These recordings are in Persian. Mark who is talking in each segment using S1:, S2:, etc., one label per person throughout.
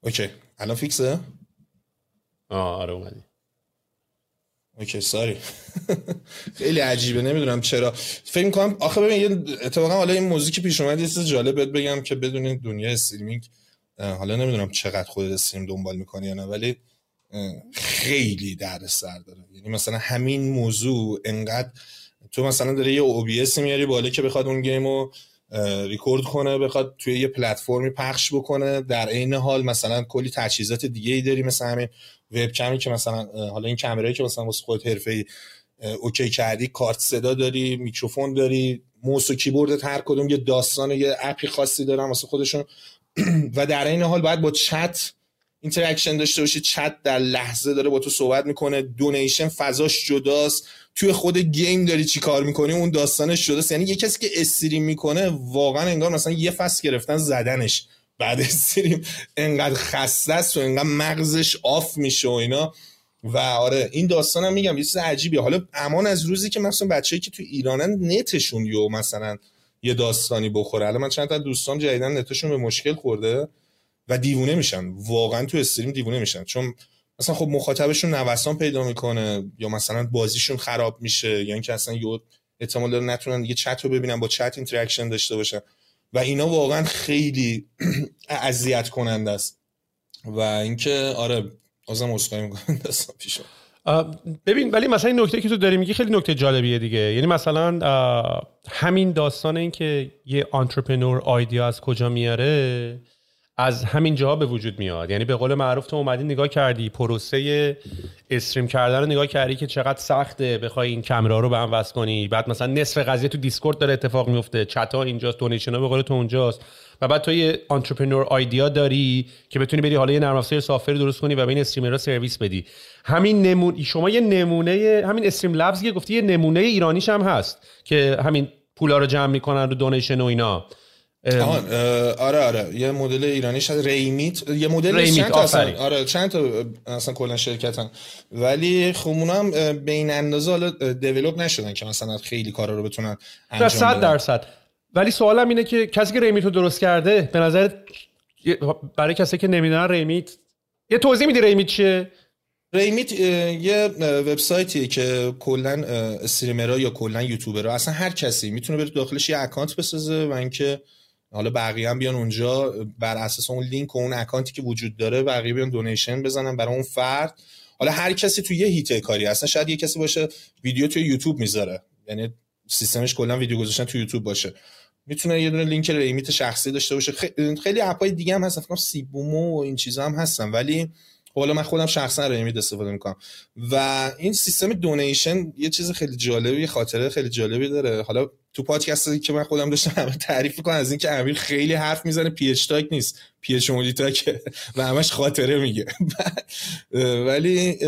S1: okay الان fix ه؟
S2: آه آره اومدی.
S1: okay sorry. خیلی عجیبه نمی‌دونم چرا. فکر می‌کنم آخه ببین یه اتفاقا حالا این موزیک که پیش اومد یه چیز جالب بهت بگم که بدونی دنیا streaming حالا نمی‌دونم چقدر خود stream دنبال می‌کنی یا نه ولی خیلی درد سر داره. یعنی مثلا همین موضوع انقدر تو مثلا داره یه OBS میاری بالا که بخواد اون game و ریکورد کنه بخواد توی یه پلتفرمی پخش بکنه. در عین حال مثلا کلی تجهیزات دیگه ای داری مثلا همین وبکمی که مثلا حالا این کامرایی که مثلا واسه خودت حرفه‌ای okay کردی کارت صدا داری میکروفون داری موس و کیبوردت هر کدوم یه داستان یه app ی خاصی دارن واسه خودشون. و در این حال باید با چت interaction داشته باشی چت در لحظه داره با تو صحبت می‌کنه donation فضاش جداست. توی خود game داری چی کار می‌کنی؟ اون داستانش جداست. یعنی یه کسی که stream می‌کنه واقعا انگار مثلا یه فصل گرفتن زدنش. بعد stream انقدر خسته است و انقدر مغزش off میشه و اینا. و آره این داستان هم میگم یه چیز عجیبیه. حالا امان از روزی که مثلا بچه‌ای که تو ایرانن نتشون یهو مثلا یه داستانی بخوره. الان من چند تا دوستان جدیدا نتشون به مشکل خورده. و دیوونه میشن. واقعا تو stream دیوونه میشن. چون مثلا خب مخاطبشون نوسان پیدا می‌کنه یا مثلا بازیشون خراب میشه یا اینکه اصلا یه احتمال داره نتونن دیگه چت رو ببینن با چت interaction داشته باشن. و اینا واقعا خیلی اذیت کننده است. و اینکه آره بازم عذرخواهی می‌کنم دستم پیش
S2: ببین ولی مثلا این نکته که تو داری میگی خیلی نکته جالبیه دیگه. یعنی مثلا همین داستان این که یه entrepreneur idea از کجا میاره از همین جاها به وجود میاد. یعنی به قول معروف تو اومدی نگاه کردی پروسه stream کردن رو نگاه کردی که چقدر سخته بخوای این کامرا رو به هم وصل کنی. بعد مثلا نصف قضیه تو دیسکورد داره اتفاق میفته. چت ها اینجاست donation ها به قول تو اونجاست. و بعد تو یه entrepreneur idea داری که بتونی بری حالا یه نرم افزار software درست کنی و به این streamer ها سرویس بدی. همین نمونه شما یه نمونه همین Streamlabs که گفتی یه نمونه ایرانیش هم هست که همین پولا رو جمع می‌کنن رو donation و اینا.
S1: آره آره. یه مدل ایرانیش هست ریمیت یه مدل
S2: ریمیت
S1: چند تا اصلا آره چند تا اصلا کلا شرکتن. ولی خب هم به این اندازه حالا develop نشدن که مثلا خیلی کارا رو بتونن انجام
S2: بدن. 100 درصد. ولی سوالم اینه که کسی که ریمیت رو درست کرده به نظر برای کسی که نمی‌دونن ریمیت یه توضیح میدی ریمیت چیه؟
S1: ریمیت یه وبسایتیه که کلا streamer ها یا کلا یوتیوبرها اصلا هر کسی می‌تونه بره داخلش یه اکانت بسازه و اینکه حالا بقیه هم بیان اونجا بر اساس اون لینک و اون اکانتی که وجود داره بقیه بیان donation بزنن برای اون فرد. حالا هر کسی تو یه حیطه کاری اصلا شاید یه کسی باشه ویدیو تو یوتیوب می‌ذاره. یعنی سیستمش کلا ویدیو گذاشتن تو یوتیوب باشه. می‌تونه یه دونه لینک ریمیت شخصی داشته باشه. خیلی app ای دیگه هم هستن فکر سیبومو و این چیزا هم هستن. ولی حالا من خودم شخصا ریمیت استفاده می‌کنم. و این سیستم donation یه چیز خیلی جالبی خاطره خیلی جالبی داره. حالا تو پادکستی که من خودم داشتم همه تعریف کنم از اینکه امیر خیلی حرف می‌زنه پی اچ تاک نیست. پی اچ تاک و همش خاطره میگه. ولی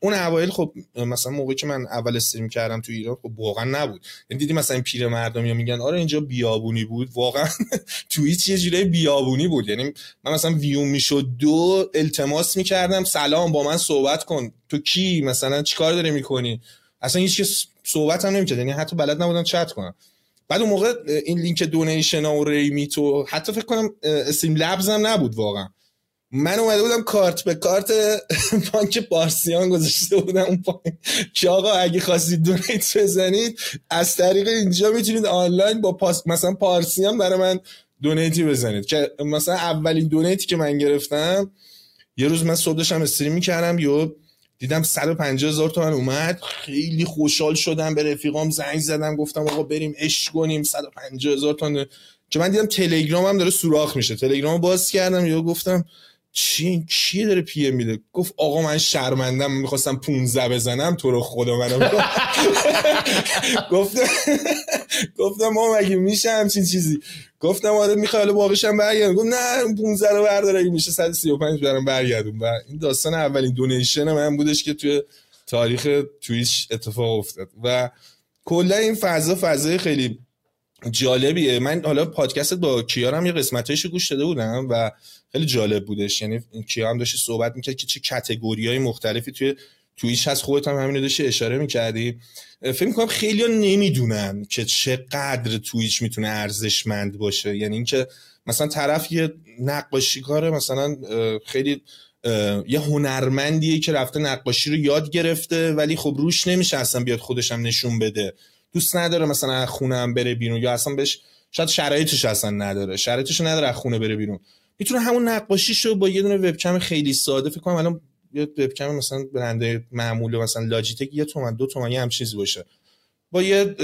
S1: اون اوایل خب مثلا موقعی که من اول stream کردم تو ایران خب واقعا نبود. یعنی دیدی مثلا پیرمردا میگن آره اینجا بیابونی بود. واقعا توییچ یه جوری بیابونی بود. یعنی من مثلا ویو می‌شد دو التماس می‌کردم سلام با من صحبت کن. تو کی؟ مثلا چیکار داری می‌کنی؟ اصلا هیچ صحبت هم نمی‌کرد یعنی حتی بلد نبودن چت کنم. بعد اون موقع این لینک دونیشن و ریمیت و حتی فکر کنم استریم لبز هم نبود واقعا. من اومده بودم کارت به کارت بانک پارسیان گذاشته بودم اون پایین. که آقا اگه خواستید دونیت بزنید از طریق اینجا می‌تونید آنلاین با پاس مثلا پارسیان برای من دونیتی بزنید. که مثلا اولین دونیتی که من گرفتم یه روز من صبح داشتم استریم می‌کردم یا دیدم 150 هزار تومن اومد. خیلی خوشحال شدم به رفیقام زنگ زدم گفتم آقا بریم اش کنیم. 150 هزار تومن. که من دیدم تلگرام هم داره سوراخ میشه. تلگرام باز کردم یا گفتم چی چی داره پیه میده؟ گفت آقا من شرمندم می‌خواستم 15 بزنم تو رو خدا منو گفتم گفتم ما مگه میشه همچین چیزی؟ گفتم آره می‌خوای باقیش هم برگردم گفت نه 15 رو بردار اگه میشه 135 برام برگردم و این داستان اولین دونیشن من بودش که توی تاریخ تویچ اتفاق افتاد. و کلا این فضا فضای خیلی جالبیه. من حالا پادکست با کیارم یه قسمتایشو گوش داده بودم و خیلی جالب بودش. یعنی کیا هم داشتی صحبت می‌کرد که چه کتگوری های مختلفی توی تویش هست خودت هم همین داشتی اشاره می‌کردی. فکر می‌کنم خیلی ها نمی‌دونن که چقدر تویچ می‌تونه ارزشمند باشه. یعنی اینکه مثلا طرف یه نقاشی کاره مثلا خیلی یه هنرمندیه که رفته نقاشی رو یاد گرفته ولی خب روش نمیشه اصلا بیاد خودش هم نشون بده. دوست نداره مثلا خونه هم بره بیرون یا اصلا بهش شاید شرایطش اصلا نداره. شرایطش نداره خونه بره بیرون. می‌تونه همون نقاشیشو با یه دونه وبکم خیلی ساده فکر کنم الان یه وبکم مثلا برنده معمول مثلا لاجیتک یه تومن دو تومن یه هم چیزی باشه. با یه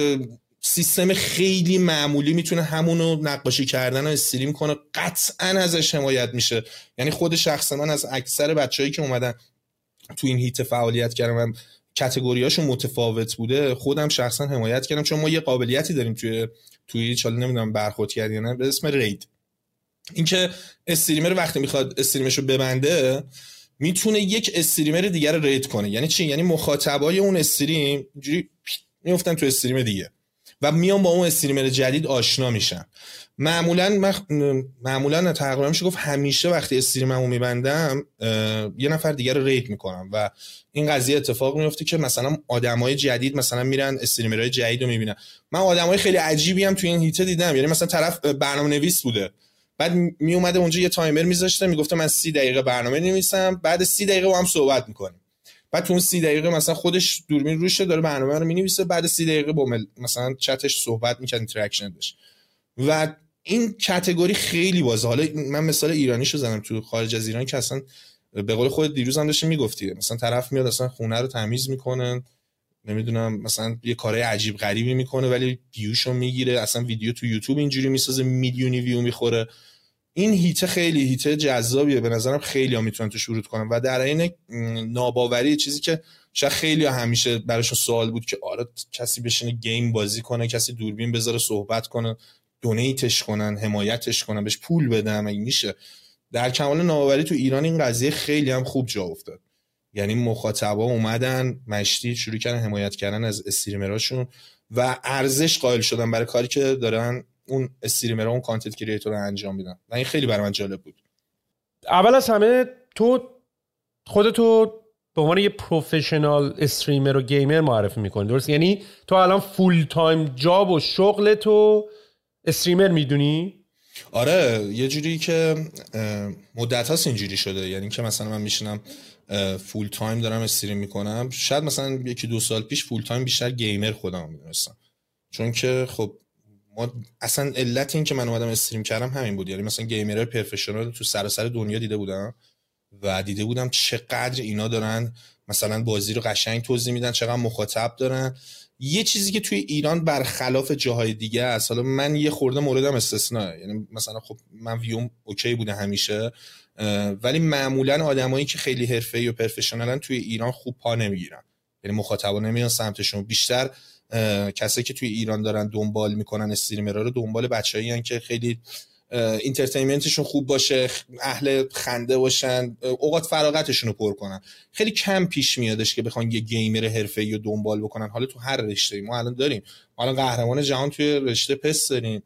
S1: سیستم خیلی معمولی می‌تونه همونو نقاشی کردن و استریم کنه. قطعا ازش حمایت میشه. یعنی خود شخص من از اکثر بچههایی که اومدن تو این هیت فعالیت کردم کاتگوریاشون متفاوت بوده خودم شخصا حمایت کردم. چون ما یه قابلیتی داریم توی توی چاله نمی‌دونم برخورد کردی نه به اسم رید. اینکه استریمر وقتی می‌خواد استریمش رو ببنده می‌تونه یک استریمر دیگر رو رید کنه. یعنی چی؟ یعنی مخاطبای اون استریم اینجوری میفتن تو استریم دیگه و میان با اون استریمر جدید آشنا میشن. معمولا مخ... معمولا تقریبا میشه گفت همیشه وقتی استریممو میبندم یه نفر دیگر رو ریت می‌کنم و این قضیه اتفاق میفته که مثلا آدمای جدید مثلا میرن استریمرهای جدید رو می‌بینن. من آدمای خیلی عجیبی هم توی این حیطه دیدم. یعنی مثلا طرف برنامه نویس بوده. بعد می اومده اونجا یه تایمر میذاشته می‌گفته من سی دقیقه برنامه نویسم بعد سی دقیقه با هم صحبت می‌کنیم. بعد تو اون سی دقیقه مثلا خودش دوربین روشه داره برنامه رو می‌نویسه بعد سی دقیقه با مثلا چتش صحبت می‌کنه interaction داشت. و این category خیلی بازه حالا من مثال ایرانیشو زدم تو خارج از ایران که اصلا به قول خودت دیروز هم داشتی می‌گفتی. مثلا طرف میاد اصلا خونه رو تمیز می‌کنن نمی‌دونم مثلا یه کارهای عجیب غریبی می‌کنه ولی ویوشو می‌گیره. اصلا ویدیو تو یوتیوب اینجوری می‌سازه میلیونی ویو می‌خوره. این هیته خیلی هیته جذابیه. به نظرم خیلی ها می‌تونن تو شروع کنن. و در این ناباوری چیزی که شاید خیلی ها همیشه براشون سوال بود که آره کسی بشینه گیم بازی کنه کسی دوربین بذاره صحبت کنه دونیتش کنن حمایتش کنن بهش پول بدن مگه میشه. در کمال نوآوری تو ایران این قضیه خیلی هم خوب جا افتاد. یعنی مخاطبا اومدن مشتی شروع کردن حمایت کردن از streamer اشون و ارزش قائل شدن برای کاری که دارن اون streamer اون content creator رو انجام میدن. و این خیلی برای من جالب بود.
S2: اول از همه تو خودتو به عنوان یه professional streamer و gamer معرفی می‌کنی. درست؟ یعنی تو الان full time job و شغل تو streamer می‌دونی؟
S1: آره یه جوری که مدت هاست اینجوری شده. یعنی که مثلا من میشینم full time دارم stream می‌کنم. شاید مثلا یکی دو سال پیش full time بیشتر gamer خودم می‌دونستم. چون که خب ما اصلا علت این که من اومدم stream کردم همین بود. یعنی مثلا gamer professional تو سراسر دنیا دیده بودم و دیده بودم چقدر اینا دارن مثلا بازی رو قشنگ توضیح میدن چقدر مخاطب دارن. یه چیزی که توی ایران برخلاف جاهای دیگه است حالا من یه خورده موردم استثناء. یعنی مثلا خب من view م okay بوده همیشه ولی معمولا آدمایی که خیلی حرفه‌ای و پرفشنالن توی ایران خوب پا نمی‌گیرن. یعنی مخاطبا نمیان سمتشون. بیشتر کسایی که توی ایران دارن دنبال می‌کنن استریمرها رو دنبال بچه‌ای که خیلی اینترتینمنتشون خوب باشه اهل خنده باشن اوقات فراغتشون رو پر کنن. خیلی کم پیش میادش که بخوان یه گیمر حرفه‌ای رو دنبال بکنن. حالا تو هر رشته ما الان داریم. ما قهرمان جهان توی رشته پس داریم.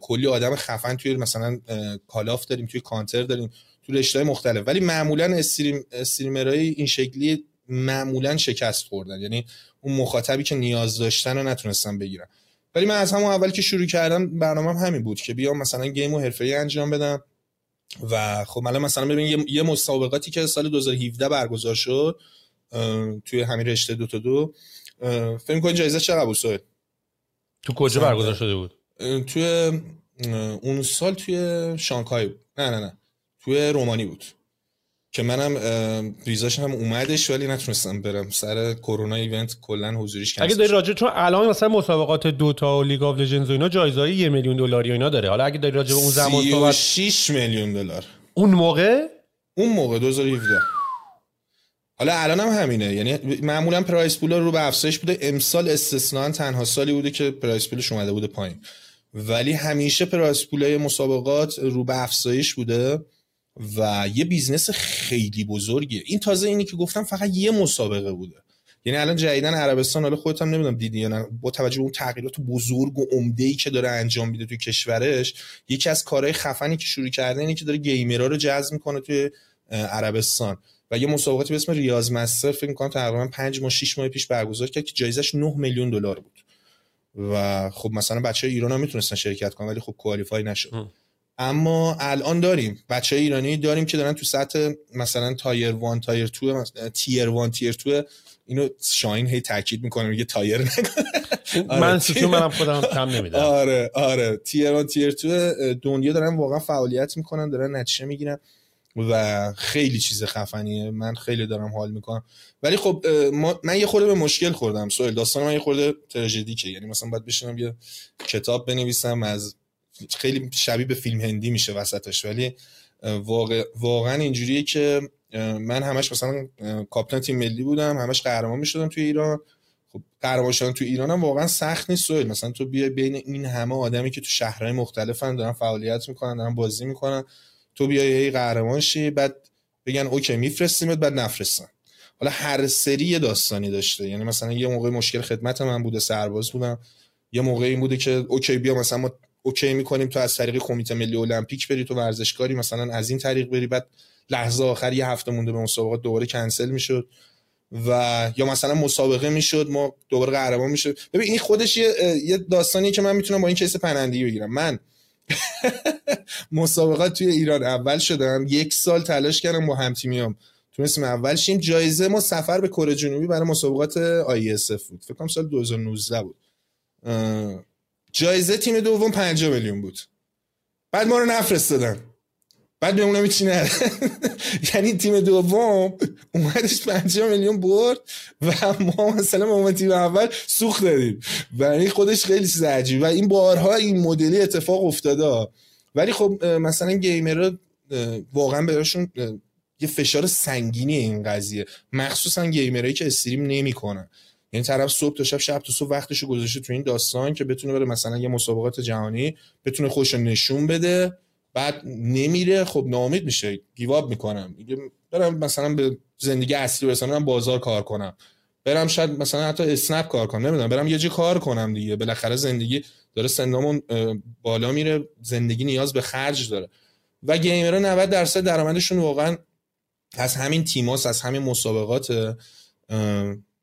S1: کلی آدم خفن توی مثلا کالاف داریم توی کانتر داریم تو رشته مختلف. ولی معمولا استریم استریمرهای این شکلی معمولا شکست خوردن. یعنی اون مخاطبی که نیاز داشتن رو نتونستن بگیرن. ولی من از همون اول که شروع کردم برنامه هم همین بود که بیام مثلا گیم و حرفه‌ای انجام بدم. و خب الان مثلا ببین یه مسابقاتی که سال 2017 برگزار شد توی همین رشته دو تا دو فکر کنید جایزه چقدر بود
S2: تو کجا برگزار شده بود؟
S1: توی اون سال توی شانگهای بود. نه نه نه. توی رومانی بود. که منم ویزاش هم اومدش ولی نتونستم برم. سر کرونا event کلا حضوریش
S2: اگه داری راجع چون الان مثلا مسابقات Dota و League of Legends و اینا جایزه یه میلیون دلاری اینا داره. حالا اگه داری راجع به اون زمان
S1: صحبت 6 میلیون دلار.
S2: اون موقع؟
S1: اون موقع 2017 حالا الان هم همینه. یعنی معمولا prize pool رو به افزایش بوده. امسال استثنا تنها سالی بوده که prize pool ش اومده بوده پایین. ولی همیشه prize pool مسابقات رو به افزایش بوده. و یه business خیلی بزرگیه. این تازه اینی که گفتم فقط یه مسابقه بوده. یعنی الان جدیدن عربستان حالا خودت هم نمی‌دونم دیدی یا نه با توجه به اون تغییرات بزرگ و عمده ای که داره انجام میده توی کشورش یکی از کارهای خفنی که شروع کرده اینه که داره gamer ها رو جذب می‌کنه توی عربستان. و یه مسابقاتی به اسم Riyadh Masters فکر می‌کنم تقریبا 5 ماه 6 ماه پیش برگزار کرد که جایزش 9 میلیون دلار بود. و خب مثلا بچه ایران هم می‌تونستن شرکت کنن ولی خب qualify نشد. اما الان داریم. بچه ایرانی داریم که دارن تو سطح مثلا tier one tier two tier one tier two اینو شایان هی تاکید می‌کنه میگه tier
S2: آره من ستون منم خودم کم نمیدم
S1: آره آره. tier one tier two دنیا دارن واقعا فعالیت می‌کنن دارن نتیجه می‌گیرن و خیلی چیز خفنیه. من خیلی دارم حال می‌کنم. ولی خب من یه خورده به مشکل خوردم سوال داستان من یه خورده تراژدیکه. یعنی مثلا باید بشینم یه کتاب بنویسم از خیلی شبیه به فیلم هندی میشه وسطش ولی واقع واقعا اینجوریه که من همش مثلا کاپیتان تیم ملی بودم همش قهرمان می‌شدم توی ایران. خب قهرمان شدن توی ایران هم واقعا سخت نیست سوال مثلا تو بیای بین این همه آدمی که تو شهرهای مختلفن دارن فعالیت می‌کنن دارن بازی می‌کنن تو بیای قهرمان شی بعد بگن OK میفرستیمت بعد نفرستن. حالا هر سری داستانی داشته. یعنی مثلا یه موقع مشکل خدمت من بوده سرباز بودم. یه موقع این بوده که OK بیا مثلا ما OK می‌کنیم تو از طریق کمیته ملی المپیک بری تو ورزشکاری مثلا از این طریق بری بعد لحظه آخر یه هفته مونده به مسابقات دوباره کنسل می‌شد و یا مثلا مسابقه می‌شد ما دوباره قهرمان می‌شد. ببین این خودش یه, یه داستانیه که من می‌تونم با این case پناهندگی بگیرم. من مسابقات توی ایران اول شدم یک سال تلاش کردم با همتیمیام. تونستیم اول شیم. جایزه ما سفر به کره جنوبی برای مسابقات آی بود. فکر کنم سال 2019 بود. جایزه تیم دوم 5 میلیون بود. بعد ما رو نفرستادن. بعد به اونم چی یعنی تیم دوم اومدش 5 میلیون برد و ما مثلا ما تیم اول سوخت دادیم. و این خودش خیلی چیز عجیبه و این بارها این مدلی اتفاق افتاده ولی خب مثلا گیمرها واقعا بهشون یه فشار سنگینی این قضیه. مخصوصا گیمرایی که استریم نمی‌کنن. یعنی طرف صبح تا شب شب تا صبح وقتش گذاشته تو این داستان که بتونه بره مثلا یه مسابقات جهانی بتونه خوش نشون بده بعد نمیره. خب ناامید میشه. گیواب می‌کنم. برم مثلا به زندگی اصلی برسم بازار کار کنم. برم شاید مثلا حتی اسنپ کار کنم. نمی‌دونم. برم یه جی کار کنم دیگه. بالاخره زندگی داره سندامون بالا میره. زندگی نیاز به خرج داره. و گیمرها 90 درصد درآمدشون واقعا از همین تیماس از همین مسابقات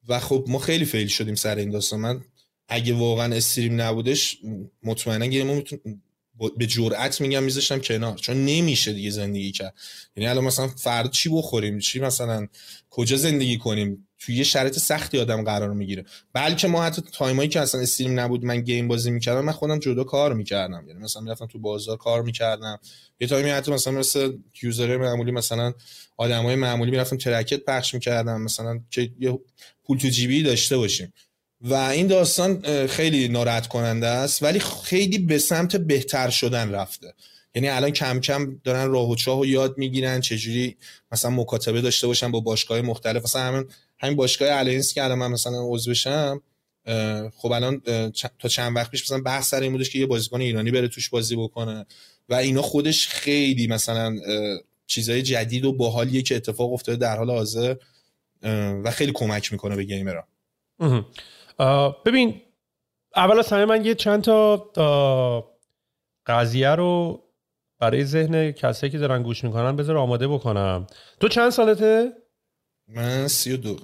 S1: و خب ما خیلی فیل شدیم سر این داستان. من اگه واقعا استریم نبودش مطمئنا گیمو به جرئت میگم میذاشتم کنار. چون نمیشه دیگه زندگی کرد. یعنی الان مثلا فردا چی بخوریم؟ چی مثلا کجا زندگی کنیم؟ توی یه شرایط سختی آدم قرار می‌گیره. بلکه ما حتی time ایی که اصلا stream نبود من game بازی می‌کردم من خودم جدا کار می‌کردم. یعنی مثلا می‌رفتم تو بازار کار می‌کردم. یه time ی حتی مثلا مثل user معمولی مثلا آدمای معمولی می‌رفتم تراکت پخش می‌کردم. مثلا که یه پول تو جیبی داشته باشیم. و این داستان خیلی ناراحت کننده است ولی خیلی به سمت بهتر شدن رفته. یعنی الان کم کم دارن راه و چاه و یاد می‌گیرن چجوری مثلا مکاتبه داشته باشن با باشگاه مختلف. مثلا همین همین باشگاه الینس که الان من مثلا عضو بشم خب الان تا چند وقت پیش مثلا بحث سر این بودش که یه بازیکن ایرانی بره توش بازی بکنه و اینا خودش خیلی مثلا چیزای جدید و باحالیه که اتفاق افتاده در حال حاضر و خیلی کمک می‌کنه به گیمرها.
S2: ببین اول از همه من یه چند تا قضیه رو برای ذهن کسایی که دارن گوش می‌کنن بذار آماده بکنم. تو چند سالته؟
S1: من سی و دو.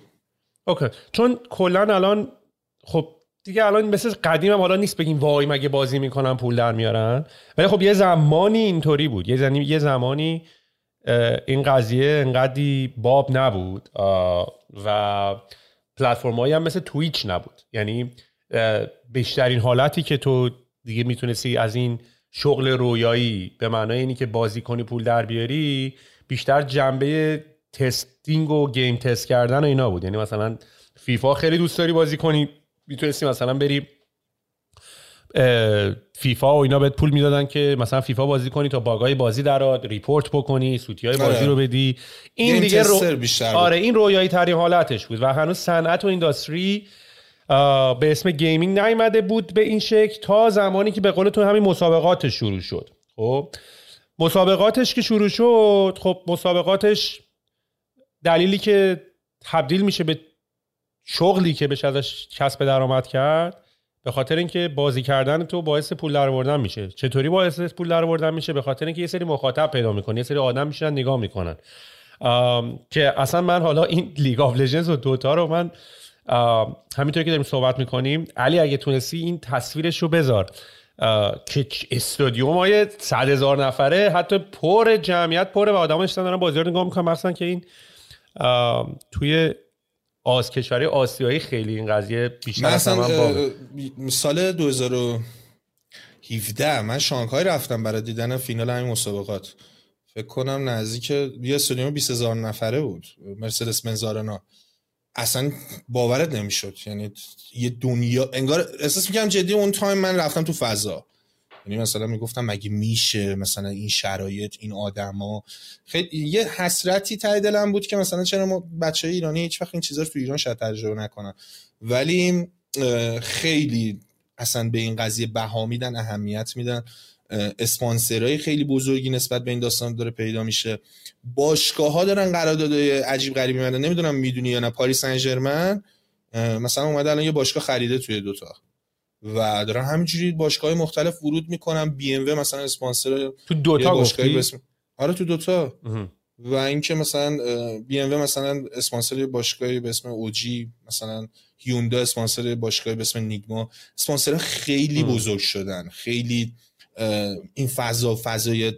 S2: اوکی. چون کلا الان خب دیگه الان مثل قدیم هم حالا نیست بگیم وای مگه بازی می‌کنن پول در میارن. ولی خب یه زمانی اینطوری بود. یه یه زمانی این قضیه انقدی باب نبود. و پلتفرم هم مثل Twitch نبود. یعنی بیشترین حالتی که تو دیگه می‌تونستی از این شغل رویایی به معنای اینی که بازی کنی پول در بیاری بیشتر جنبه testing و game test کردن و اینا بود. یعنی مثلا فیفا خیلی دوست داری بازی کنی می‌تونستی مثلا بری فیفا و اینا بهت پول می‌دادن که مثلا فیفا بازی کنی تا bug ای بازی درات report بکنی سوتی های بازی آره. رو بدی. این دیگه رو... بیشتر آره این رویایی ترین حالتش بود و هنوز صنعت و industry به اسم gaming نیامده بود به این شکل تا زمانی که به قول تو همین مسابقاتش شروع شد. خب مسابقاتش که شروع شد خب مسابقاتش دلیلی که تبدیل میشه به شغلی که بشه ازش کسب درآمد کرد به خاطر اینکه بازی کردن تو باعث پول درآوردن میشه. چطوری باعث پول درآوردن میشه؟ به خاطر اینکه یه سری مخاطب پیدا می‌کنه یه سری آدم میشن نگاه می‌کنن. که اصلا من حالا این League of Legends و Dota رو من همینطور که داریم صحبت می‌کنیم علی اگه تونستی این تصویرش رو بذار. که استادیوم های صد هزار نفره حتی پر جمعیت پره و آدم دارن بازی رو نگاه می‌کنن. مثلا که این توی آز کشورای آسیایی خیلی این قضیه بیشتر
S1: مثلا سال 2017 من شانگهای رفتم برای دیدن فینال همین مسابقات. فکر کنم نزدیک یه استادیوم 20000 نفره بود. مرسدس منزارنا اصلا باورت نمی‌شد. یعنی یه دنیا انگار احساس می‌کنم جدی اون تایم من رفتم تو فضا. یعنی مثلا می‌گفتم مگه میشه مثلا این شرایط این آدما؟ خیلی یه حسرتی ته دلم بود که مثلا چرا ما بچه ایرانی هیچ وقت این چیزا رو تو ایران شاید تجربه نکنن. ولی خیلی اصلا به این قضیه بها میدن اهمیت میدن. اسپانسرهای خیلی بزرگی نسبت به این داستان داره پیدا میشه. باشگاه ها دارن قراردادهای عجیب غریبی میدن نمی‌دونم می‌دونی یا نه پاریس سن مثلا اومده الان یه باشگاه خریده توی دوتا و دارن همینجوری باشگاه مختلف ورود می‌کنن. بی ام و مثلا اسپانسر
S2: تو دوتا باشگاهی
S1: بسم... آره تو دوتا. و اینکه مثلا بی ام مثلا اسپانسر باشگاهی به اسم اوجی مثلا هیوندا اسپانسر باشگاهی به اسم نیگما اسپانسر خیلی بزرگ شدن. خیلی این فضا فضای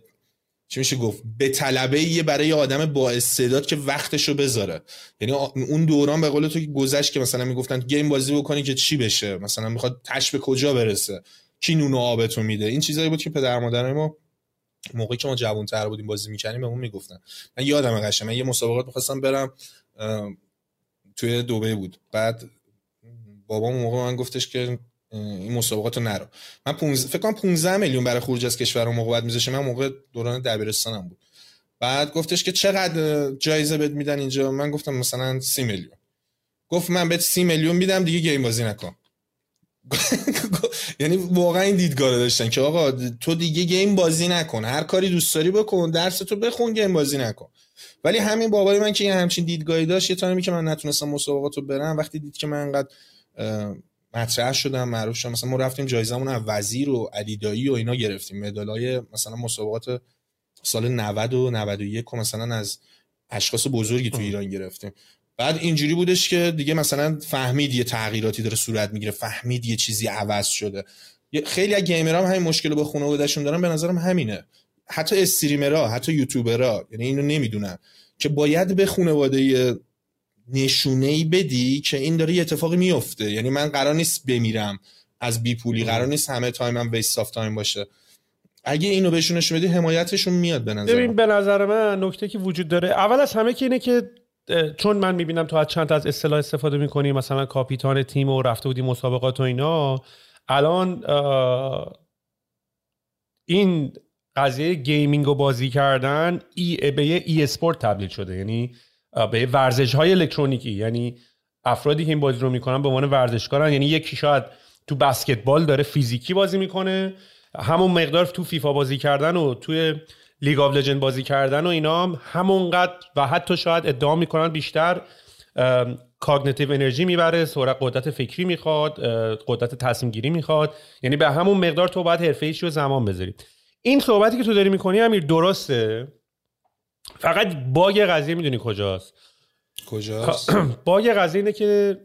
S1: چی میشه گفت؟ به طلبه یه برای آدم با استعداد که وقتشو بذاره. یعنی اون دوران به قول تو که گذشت که مثلا می‌گفتن گیم بازی بکنی که چی بشه؟ مثلا می‌خواد تش به کجا برسه؟ کی نون و آبتو میده؟ این چیزایی بود که پدر مادر ما موقعی که ما جوان تر بودیم بازی می‌کنیم بهمون می‌گفتن. من یادم قشنگ من یه مسابقات می‌خواستم برم توی دوبه بود. بعد بابام موقع من گفتش که این مسابقات رو نرو. من پونز... فکر کنم 15 میلیون برای خروج از کشور رو موقع میذاشه. من موقع دوران دبیرستانم بود. بعد گفتش که چقدر جایزه بهت میدن اینجا؟ من گفتم مثلا 30 میلیون. گفت من بهت 30 میلیون میدم دیگه گیم بازی نکن. یعنی واقعا این دیدگاه داشتن که آقا تو دیگه گیم بازی نکن. هر کاری دوست داری بکن درس تو بخون گیم بازی نکن. ولی همین بابای من که همچین دیدگاهی داشت یه تایمی که من نتونستم مسابقات رو برم وقتی دید که من انقدر مطرح شدم معروف شدم مثلا ما رفتیم جایزمون از وزیر و علیدایی و اینا گرفتیم. مدالای مثلا مسابقات سال 90 و 91 و مثلا از اشخاص بزرگی تو ایران گرفتیم. بعد اینجوری بودش که دیگه مثلا فهمید یه تغییراتی داره صورت می‌گیره فهمید یه چیزی عوض شده. خیلی از گیمرها هم همین مشکل با خانوادهشون دارن به نظرم همینه. حتی streamer ها حتی یوتیوبرها یعنی اینو نمی‌دونن که باید به خانواده نشونه ای بدی که این داره یه اتفاقی میفته یعنی من قرار نیست بمیرم. از بی پولی قرار نیست همه time م waste of time باشه. اگه اینو بهشون نشون بدی حمایتشون میاد به نظر
S2: ببین به نظر من نکته که وجود داره اول از همه که اینه که چون من می‌بینم تو از چند از اصطلاح استفاده می‌کنی مثلا کاپیتان تیم و رفته بودی مسابقات و اینا الان این قضیه gaming و بازی کردن ای به e-sport تبدیل شده. یعنی به ورزش های الکترونیکی. یعنی افرادی که این بازی رو می‌کنن به عنوان ورزشکارن. یعنی یکی شاید تو بسکتبال داره فیزیکی بازی می‌کنه همون مقدار تو فیفا بازی کردن و توی League of Legends بازی کردن و اینا هم همونقدر و حتی شاید ادعا می‌کنن بیشتر کاگنیتیو انرژی می‌بره سرعت قدرت فکری می‌خواد قدرت تصمیم گیری می‌خواد. یعنی به همون مقدار تو باید حرفه رو زمان بذاری. این صحبتی که تو داری می‌کنی امیر درسته؟ فقط باگ قضیه می‌دونی کجاست.
S1: کجاست؟
S2: باگ قضیه اینه که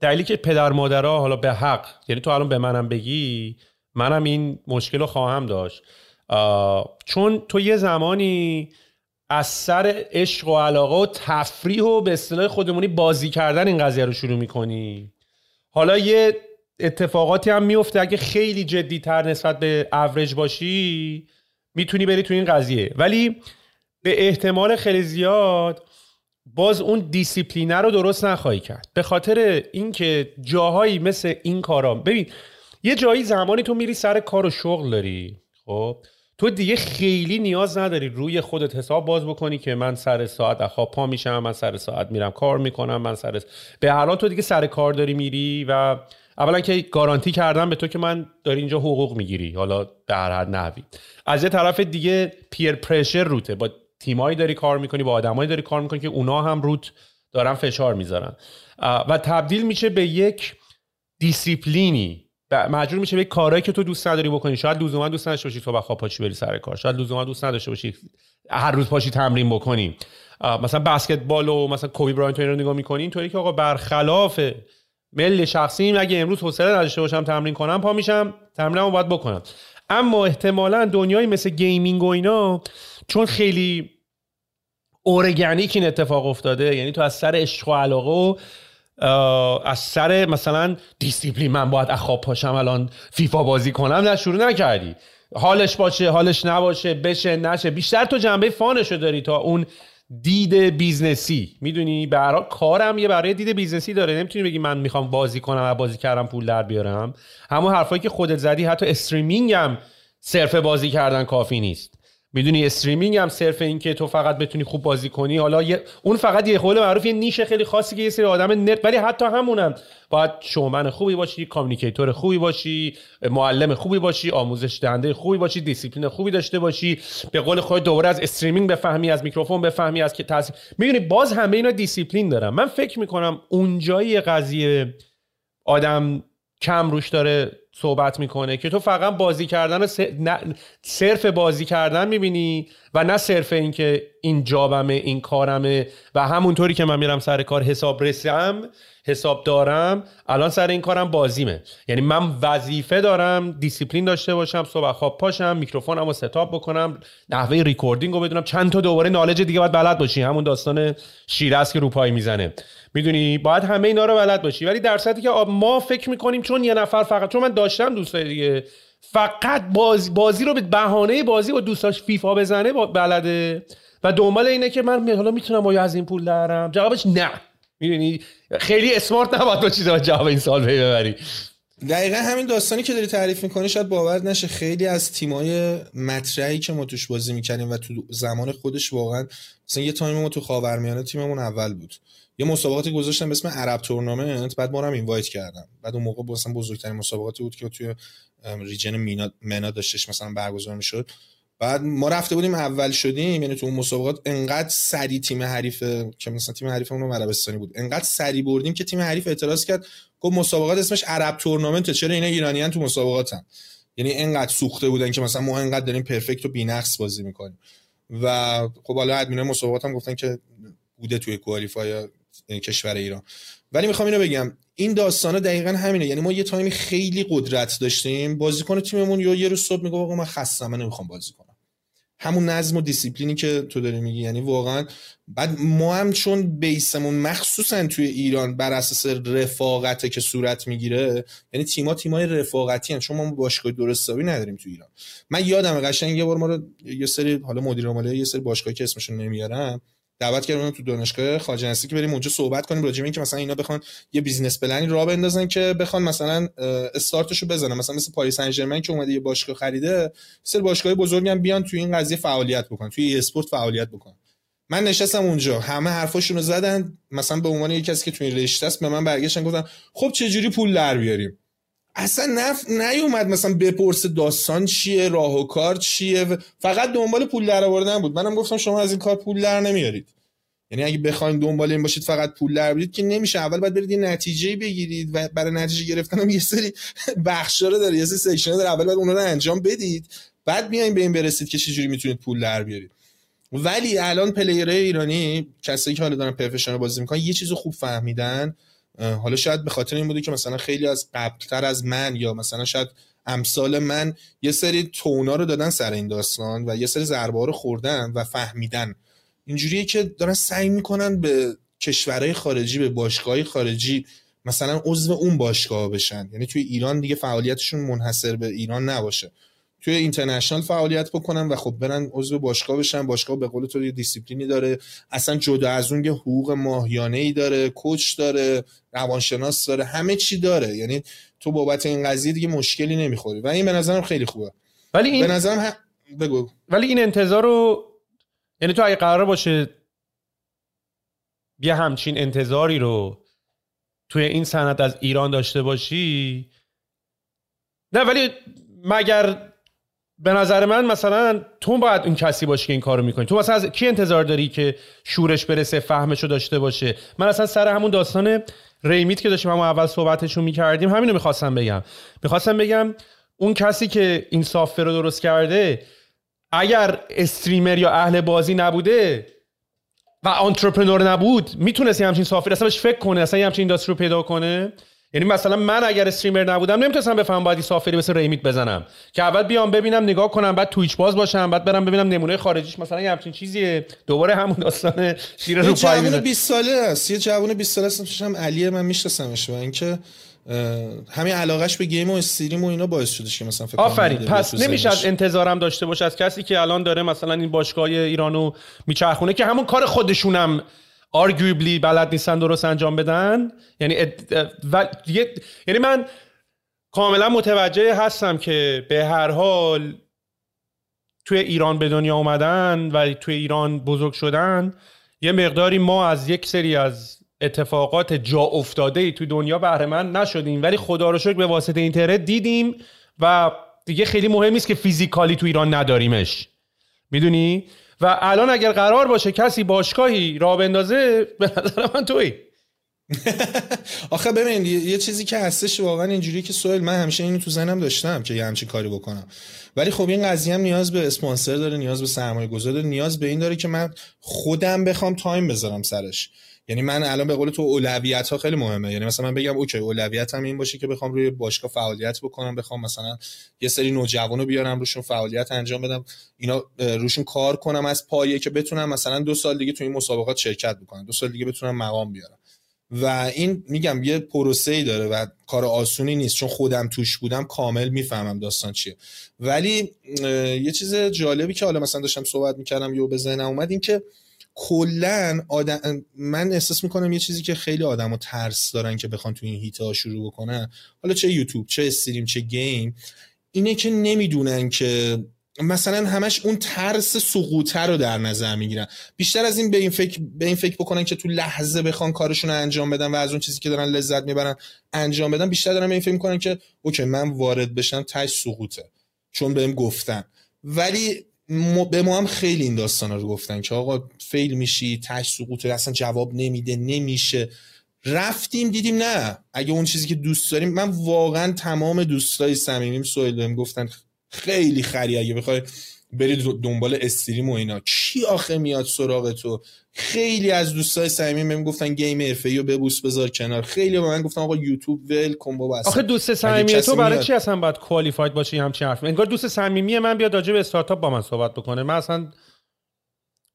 S2: دلیلی که پدر مادرها حالا به حق یعنی تو الان به منم بگی منم این مشکل رو خواهم داشت. چون تو یه زمانی از سر عشق و علاقه و تفریح و به اصطلاح خودمونی بازی کردن این قضیه رو شروع می‌کنی. حالا یه اتفاقاتی هم میفته اگه خیلی جدی تر نسبت به اوریج باشی می‌تونی بری تو این قضیه. ولی به احتمال خیلی زیاد باز اون دیسیپلینه رو درست نخواهی کرد. به خاطر اینکه جاهایی مثل این کارا ببین یه جایی زمانی تو میری سر کار و شغل داری خب؟ تو دیگه خیلی نیاز نداری روی خودت حساب باز بکنی که من سر ساعت خواب پا میشم من سر ساعت میرم کار می‌کنم من سر به هر حال تو دیگه سر کار داری میری و اولا که گارانتی کردم به تو که من داری اینجا حقوق می‌گیری حالا در هر نحوی. از یه طرف دیگه پیر پرشر روته. با تیمایی داری کار می‌کنی با آدمایی داری کار می‌کنی که اونا هم روت دارن فشار می‌ذارن. و تبدیل میشه به یک دیسیپلینی. مجبور میشه به کارهایی که تو دوست نداری بکنی. شاید لزوما دوست نداشته باشی تو از خواب پاشی بری سر کار. شاید لزوما دوست نداشته باشی هر روز پاشی تمرین بکنی. مثلا بسکتبال و مثلا کوبی برایانت رو نگاه می‌کنی اینطوری که آقا برخلاف میل شخصی اگه امروز حوصله نداشته باشم تمرین کنم پا میشم تمرینمو باید بکنم. اما احتمالا دنیایی مثل gaming و اینا چون خیلی اورگانیک این اتفاق افتاده یعنی تو از سر عشق و علاقه و از سر مثلا دیسیپلین من باید از خواب پاشم الان فیفا بازی کنم نه شروع نکردی. حالش باشه حالش نباشه بشه نشه. بیشتر تو جنبه fun شو داری تا اون دید business ی. می‌دونی؟ برای کارم یه برای دید business ی داره. نمی‌تونی بگی من می‌خوام بازی کنم و بازی کردم پول در بیارم. همون حرفایی که خودت زدی حتی streaming هم صرف بازی کردن کافی نیست. می‌دونی streaming هم صرف این که تو فقط بتونی خوب بازی کنی. حالا اون فقط یه قول معروف یه niche خیلی خاصی که یه سری آدم نت ولی حتی همونم. باید شومن خوبی باشی communicator خوبی باشی معلم خوبی باشی آموزش دهنده خوبی باشی دیسیپلین خوبی داشته باشی. به قول خود دوباره از streaming بفهمی از میکروفون بفهمی از که تاثیر می‌دونی باز همه اینا دیسیپلین دارم من فکر می‌کنم اونجایی قضیه آدم کم روش داره. صحبت می‌کنه که تو فقط بازی کردن صرف بازی کردن می‌بینی؟ و نه صرف اینکه این job مه این کارمه و همونطوری که من میرم سر کار حسابرسم حسابدارم الان سر این کارم بازیمه. یعنی من وظیفه دارم دیسیپلین داشته باشم صبح خواب پاشم میکروفونم رو setup بکنم نحوه recording رو بدونم. چند تا دوباره knowledge دیگه باید بلد باشی. همون داستان شیراز که روپایی می‌زنه. می‌دونی باید همه اینا رو بلد باشی. ولی در صورتی که ما فکر می‌کنیم چون یه نفر فقط چون من داشتم دوستای دیگه فقط بازی, بازی رو به بهانه بازی با دوستاش فیفا بزنه بلده. و دنبال اینه که من حالا می‌تونم با از این پول درم جوابش نه. می‌دونی؟ خیلی smart نباید با چیزا جواب این سوال ببری.
S1: دقیقا همین داستانی که داری تعریف می‌کنی شاید باور نشه خیلی از تیمای مطرحی که ما توش بازی می‌کنیم و تو زمان خودش واقعا مثلا یه تایم ما تو خاورمیانه تیممون اول بود. یه مسابقاتی گذاشتم به اسم Arab tournament بعد ما invite کردم. بعد اون موقع مثلا بزرگترین مسابقاتی بود که توی region MENA منا داشتش مثلا برگزار می‌شد. بعد ما رفته بودیم اول شدیم یعنی تو اون مسابقات انقدر سری تیم حریف که مثلا تیم حریفمون عربستانی بود انقدر سری بردیم که تیم حریف اعتراض کرد گفت مسابقات اسمش عرب تورنمنت چرا اینا ایرانیان تو مسابقاتن؟ یعنی انقدر سوخته بودن که مثلا ما انقدر داریم پرفکت و بی‌نقص بازی می‌کنیم. و خب حالا ادمین مسابقات هم گفتن که بوده توی کوالیفای کشور ایران. ولی می‌خوام اینو بگم این داستانه دقیقا همینه. یعنی ما یه تایمی خیلی قدرت داشتیم بازیکن تیممون یا یه روز صبح میگه آقا من خستم من نمی‌خوام بازی کنم. همون نظم و دیسیپلینی که تو داری میگی. یعنی واقعا بعد ما هم چون base مون مخصوصا توی ایران بر اساس رفاقته که صورت می‌گیره یعنی تیما تیمای رفاقتی هم چون ما باشگاه درست نداریم تو ایران. من یادم قشنگ یه بار ما رو یه سری حالا مدیر یه سری باشگاهی که اسمشون نمیارم دعوت کردن تو دانشگاه هستی که بریم اونجا صحبت کنیم راجع به اینکه مثلا اینا بخوان یه business plan ی راه بندازن که بخوان مثلا استارتشو بزنن. مثلا مثل پاریس سن ژرمن که اومده یه باشگاه خریده سر باشگاه بزرگی هم بیان توی این قضیه فعالیت بکنن توی اسپورت فعالیت بکنن. من نشستم اونجا همه حرفاشون رو زدن. مثلا به عنوان یکی کسی که تو این رشته است به من برگشتن گفتن خب چه جوری پول در بیاریم؟ اصلا نف... نیومد مثلا بپرس داستان چیه راه و کار چیه؟ فقط دنبال پول در آوردن بود. منم گفتم شما از این کار پول در نمیارید. یعنی اگه بخواید دنبال این باشید فقط پول در بیارید که نمیشه. اول باید برید یه نتیجه بگیرید و برای نتیجه گرفتن هم یه سری بخشا رو داره یه سری section داره اول باید اونها رو انجام بدید. بعد بیاین به این برسید که چجوری می‌تونید پول در بیارید. ولی الان player های ایرانی کسایی که حالا دارن professional بازی می‌کنن یه چیزو خوب فهمیدن. حالا شاید به خاطر این بوده که مثلا خیلی از قبلتر از من یا مثلا شاید امثال من یه سری تاوانا رو دادن سر این داستان و یه سری ضربه رو خوردن و فهمیدن. اینجوریه که دارن سعی می‌کنن به کشورهای خارجی به باشگاه خارجی مثلا عضو اون باشگاه بشن. یعنی توی ایران دیگه فعالیتشون منحصر به ایران نباشه. توی اینترنشنال فعالیت بکنن و خب برن عضو باشگاه بشن. باشگاه به قول تو یه دیسیپلینی داره. اصلا جدا از اون یه حقوق ماهیانه ای داره کوچ داره روانشناس داره همه چی داره. یعنی تو بابت این قضیه دیگه مشکلی نمی‌خوری. و این به نظرم خیلی خوبه.
S2: ولی این
S1: به نظرم ه... بگو.
S2: ولی این انتظار رو یعنی تو اگه قرار باشه یه همچین انتظاری رو توی این سند از ایران داشته باشی نه ولی مگر به نظر من مثلا تو باید اون کسی باشی که این کارو می‌کنی. تو مثلا از کی انتظار داری که شورش برسه فهمشو داشته باشه؟ من اصلا سر همون داستان ریمیت که داشتیم همون اول صحبتشون می‌کردیم همینو می‌خواستم بگم. می‌خواستم بگم اون کسی که این سافر رو درست کرده اگر استریمر یا اهل بازی نبوده و آنترپرنور نبود می‌تونست همچین سافر اصلا بهش فکر کنه اصلا همچین اینداستری رو پیدا کنه. یعنی مثلا من اگر استریمر نبودم نمی‌تونستم بفهمم باید سافری مثل ریمیت بزنم. که اول بیام ببینم نگاه کنم بعد تویچ باز باشم بعد برم ببینم نمونه خارجیش مثلا یه همچین چیزیه. دوباره همون داستان شیر رو پای
S1: جوون 20 ساله است. یه جوون 20 ساله است. هم علیه من میشناسمش و اینکه همین علاقش به گیم و استریم و اینا باعث شدش که مثلا فکر
S2: آفرین. پس نمیشه از انتظارم داشته باشه. از کسی که الان داره مثلا این باشگاه ایرانو میچرخونه که همون کار خودشونم آرگویبلی بلد نیستن درست انجام بدن. یعنی و... یعنی من کاملا متوجه هستم که به هر حال توی ایران به دنیا اومدن و توی ایران بزرگ شدن. یه مقداری ما از یک سری از اتفاقات جا افتاده ای توی دنیا بهره من نشدیم. ولی خدا رو شکر به واسطه اینترنت دیدیم و دیگه خیلی مهم نیست که فیزیکالی تو ایران نداریمش. می‌دونی؟ و الان اگر قرار باشه کسی باشگاهی راه بندازه به نظر من توی
S1: آخه ببین یه چیزی که هستش واقعا اینجوری که سوال من همیشه اینو تو ذهنم داشتم که یه همچین کاری بکنم. ولی خب این قضیه هم نیاز به اسپانسر داره نیاز به سرمایه گذار داره نیاز به این داره که من خودم بخوام تایم بذارم سرش. یعنی من الان به قول تو اولویت ها خیلی مهمه. یعنی مثلا من بگم okay اولویت هم این باشه که بخوام روی باشگاه فعالیت بکنم بخوام مثلا یه سری نوجوانو بیارم روشون فعالیت انجام بدم اینا روشون کار کنم از پایه که بتونم مثلا دو سال دیگه تو این مسابقات شرکت بکنم دو سال دیگه بتونم مقام بیارم. و این میگم یه پروسه ای داره و کار آسونی نیست چون خودم توش بودم کامل می‌فهمم داستان چیه. ولی یه چیز جالبی که حالا مثلا داشتم صحبت می‌کردم یو به ذهنم اومد این که کلا آدم من احساس می‌کنم یه چیزی که خیلی آدم ترس دارن که بخوان تو این هیتا شروع بکنن. حالا چه یوتیوب چه استریم چه گیم. اینه که نمی‌دونن که مثلا همش اون ترس سقوطه رو در نظر می‌گیرن. بیشتر از این به این فکر به این فکر بکنن که تو لحظه بخوان کارشون رو انجام بدن و از اون چیزی که دارن لذت می‌برن انجام بدن. بیشتر دارن به این فکر می‌کنن که اوکی من وارد بشم تاش سقوطه. چون بهم گفتن. ولی به ما هم خیلی این داستان رو گفتن که آقا فیل میشی تش سقوط اصلا جواب نمیده نمیشه. رفتیم دیدیم نه. اگه اون چیزی که دوست داریم من واقعا تمام دوستای صمیمیم سوال بهم گفتن خیلی خری. اگه بخوای برید دنبال استریم و اینا. کی آخه میاد سراغ تو؟ خیلی از دوستای صمیمی بهم گفتن گیم حرفه‌ای رو ببوس بذار کنار. خیلی به من گفتن آقا یوتیوب ول کن بابا
S2: آخه دوست صمیمی تو برای چی اصلا باید کوالیفاید باشی همچین حرف انگار دوست صمیمی من بیاد راجع به استارتاپ با من صحبت بکنه. من اصلا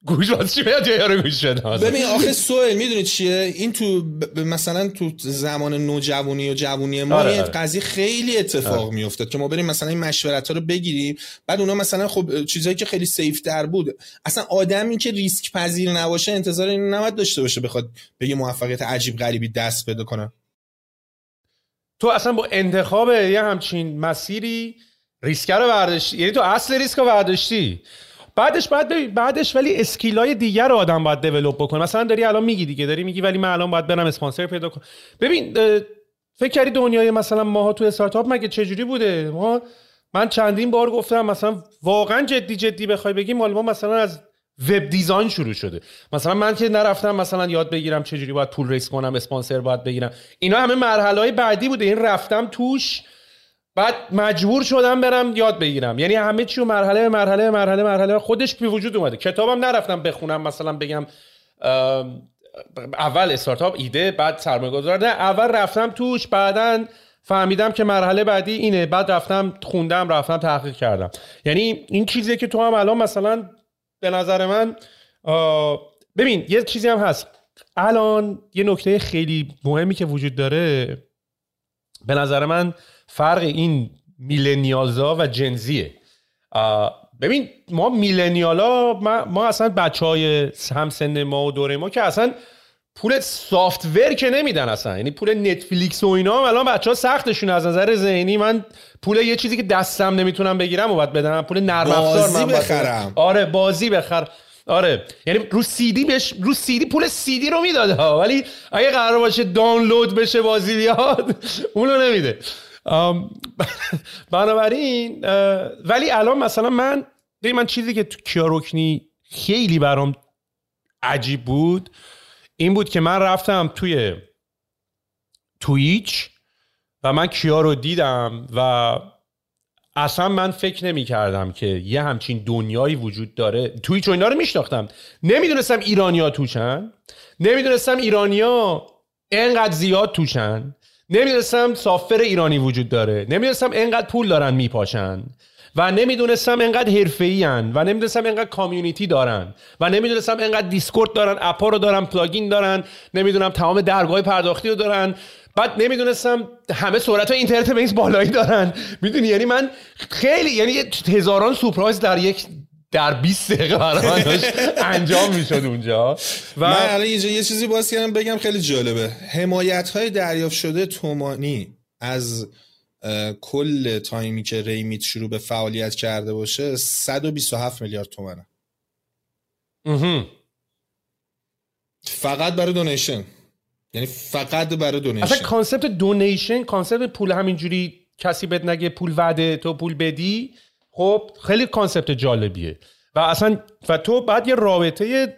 S2: گوش واسه چی میاد؟ یارو گوش
S1: ببین آخه سوال می‌دونی چیه؟ این تو ب... مثلا تو زمان نوجوانی و جوونی ما آره. قضیه خیلی اتفاق آره. میافتاد که ما بریم مثلا این مشورت ها رو بگیریم. بعد اونا مثلا خب چیزایی که خیلی سیف در بود. اصلا آدمی که ریسک پذیر نباشه انتظار این نباید داشته باشه بخواد به یه موفقیت عجیب غریبی دست پیدا کنه.
S2: تو اصلا با انتخاب یه همچین مسیری ریسک رو برداشتی؟ یعنی تو اصل ریسک رو برداشتی؟ بعدش بعد بعدش ولی skill ای دیگر رو آدم باید develop بکنه. مثلا داری الان میگی دیگه داری میگی ولی من الان باید برم اسپانسر پیدا کنم. ببین فکر کردی دنیای مثلا ماها تو استارتاپ مگه چجوری بوده؟ ما من چندین بار گفتم مثلا واقعا جدی جدی بخوای بگی مال ما مثلا از web design شروع شده. مثلا من که نرفتم مثلا یاد بگیرم چجوری باید پول raise کنم اسپانسر باید بگیرم. اینا همه مرحله های بعدی بوده. این رفتم توش بعد مجبور شدم برم یاد بگیرم. یعنی همه چی مرحله مرحله مرحله مرحله خودش به وجود اومده. کتابم نرفتم بخونم مثلا بگم اول استارتاپ ایده بعد سرمایه نه اول رفتم توش بعدا فهمیدم که مرحله بعدی اینه. بعد رفتم خوندم رفتم تحقیق کردم. یعنی این چیزی که تو هم الان مثلا به نظر من ببین یه چیزی هم هست. الان یه نکته خیلی مهمی که وجود داره به نظر من فرق این میلنیالزا و جنزیه ببین ما میلنیالا ما, ما اصلا بچه های همسن ما و دوره ما که اصلا پول سافتور که نمیدن اصلا. یعنی پول نتفلیکس و اینا هم الان بچه ها سختشون از نظر ذهنی. من پول یه چیزی که دستم نمی‌تونم بگیرم و باید بدم پول نرم افزار
S1: من بخرم.
S2: آره بازی بخر. آره. یعنی رو دی بش رو دی پول دی رو می‌داده ولی اگه قرار باشه دانلود بشه بازی بیاد اونو نمیده. بنابراین ولی الان مثلا من من چیزی که تو کیاروکنی خیلی برام عجیب بود این بود که من رفتم توی تویچ و من کیا رو دیدم و اصلا من فکر نمی کردم که یه همچین دنیایی وجود داره. Twitch و اینا رو میشناختم. نمی‌دونستم ایرانیا توشن نمی‌دونستم ایرانیا انقدر زیاد توشن نمی‌دونستم software ایرانی وجود داره. نمی‌دونستم انقدر پول دارن میپاشن. و نمی‌دونستم انقدر حرفه‌ای و نمی‌دونستم انقدر community دارن. و نمی‌دونستم انقدر Discord دارن. app ا رو دارن plugin دارن. نمی‌دونم تمام درگاه پرداختی رو دارن. بعد نمی‌دونستم همه سرعت اینترنت بینز بالایی دارن. می‌دونی؟ یعنی من خیلی یعنی هزاران سورپرایز در یک در 20 دقیقه برای انجام می‌شد اونجا.
S1: و من الان یه چیزی باز کردم بگم خیلی جالبه. حمایت های دریافت شده تومانی از کل تایمی که ریمیت شروع به فعالیت کرده باشه 127 میلیارد تومنه. فقط برای donation. یعنی فقط برای donation.
S2: اصلا concept donation concept پول همینجوری کسی بهت نگه پول وعده تو پول بدی خب خیلی concept جالبیه. و اصلا و تو بعد یه رابطه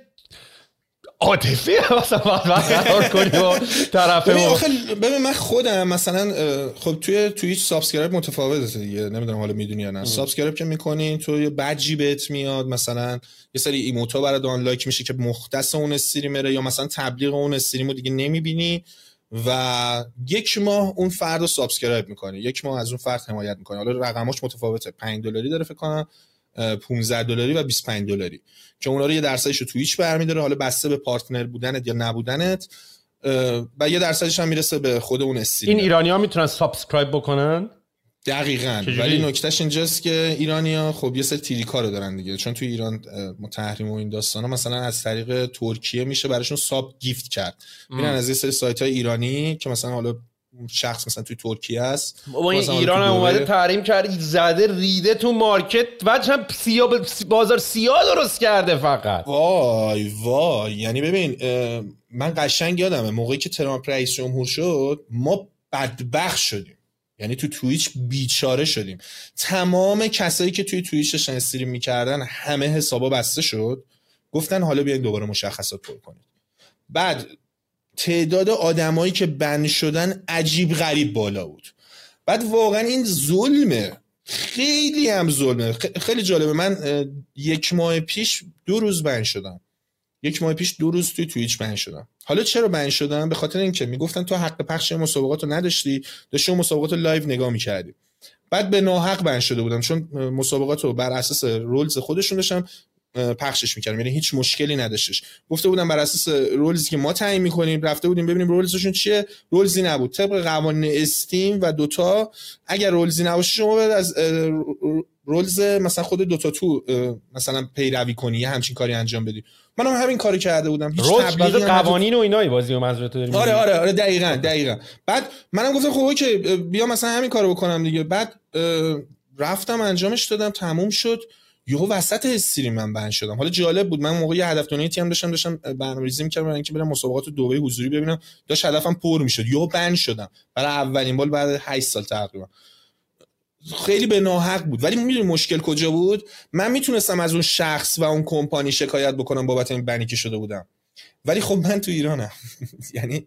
S2: عاطفی مثلا قرار کنی با طرف
S1: ببین من خودم مثلا خب توی Twitch subscribe متفاوته دیگه. نمی‌دونم حالا می‌دونی یا نه. subscribe که می‌کنین تو یه بجی بهت میاد مثلا یه سری emote ا برات unlock میشه که مختص اون streamer ه یا مثلا تبلیغ اون stream و دیگه نمی‌بینی. و یک ماه اون فرد رو subscribe می‌کنه یک ماه از اون فرد حمایت می‌کنه حالا رقمش متفاوته. 5 دلاری داره فکر کنم 15 دلاری و 25 دلاری. که اونا رو یه درصدش رو Twitch برمیداره. حالا بسته به partner بودنت یا نبودنت و یه درصدش هم می‌رسه به خود اون stream
S2: این ایرانی ها می‌تونن subscribe بکنن؟
S1: دقیقا. ولی نکتهش اینجاست که ایرانیا خب یه سری تیریکا رو دارن دیگه. چون تو ایران تحریم و این داستان ها مثلا از طریق ترکیه میشه براشون ساب گیفت کرد. میرن از یه سری سایت های ایرانی که مثلا حالا شخص مثلا توی ترکیه است.
S2: بابا این ایران هم اومده تحریم کرد زده ریده تو مارکت و هم سیاه بازار سیاه درست کرده فقط.
S1: وای وای. یعنی ببین من قشنگ یادمه موقعی که ترامپ رئیس جمهور شد ما بدبخت شدیم. یعنی تو تویچ بیچاره شدیم. تمام کسایی که توی تویچ داشتن استریم می‌کردن همه حسابا بسته شد. گفتن حالا بیاین دوباره مشخصات پر کنید. بعد تعداد آدمایی که بند شدن عجیب غریب بالا بود. بعد واقعا این ظلمه. خیلی هم ظلمه. خیلی جالبه. من یک ماه پیش دو روز بند شدم. یک ماه پیش دو روز توی تویچ بند شدم. حالا چرا بند شدم؟ به خاطر اینکه می‌گفتن تو حق پخش مسابقات رو نداشتی داشتی مسابقات live نگاه می‌کردی. بعد به ناحق ban شده بودم چون مسابقات رو بر اساس rules خودشون داشتم پخشش می‌کردم. یعنی هیچ مشکلی نداشتش. گفته بودم بر اساس rules ی که ما تعیین می‌کنیم رفته بودیم ببینیم rules شون چیه. rules ی نبود. طبق قوانین Steam و Dota اگر rules ی نباشه شما باید از rules مثلا خود Dota تو مثلا پیروی کنی یه همچین کاری انجام بدی. منم هم همین کاری کرده بودم
S2: هیچ rules قوانین و اینایی بازی و منظورت داریم
S1: آره آره آره دقیقاً دقیقاً. بعد منم گفتم خب اوکی بیا مثلا همین کارو بکنم دیگه. بعد رفتم انجامش دادم تموم شد. یهو وسط استریم من بند شدم. حالا جالب بود من موقع یه هدف دونیتی هم داشتم داشتم برنامه‌ریزی می‌کردم برای اینکه برم مسابقات دبی حضوری ببینم. داشت هدفم پر می‌شد. یهو بند شدم. برای اولین بار بعد 8 سال تقریبا. خیلی به ناحق بود. ولی می‌دونی مشکل کجا بود؟ من می‌تونستم از اون شخص و اون کمپانی شکایت بکنم بابت این بنی که شده بودم. ولی خب من تو ایرانم. یعنی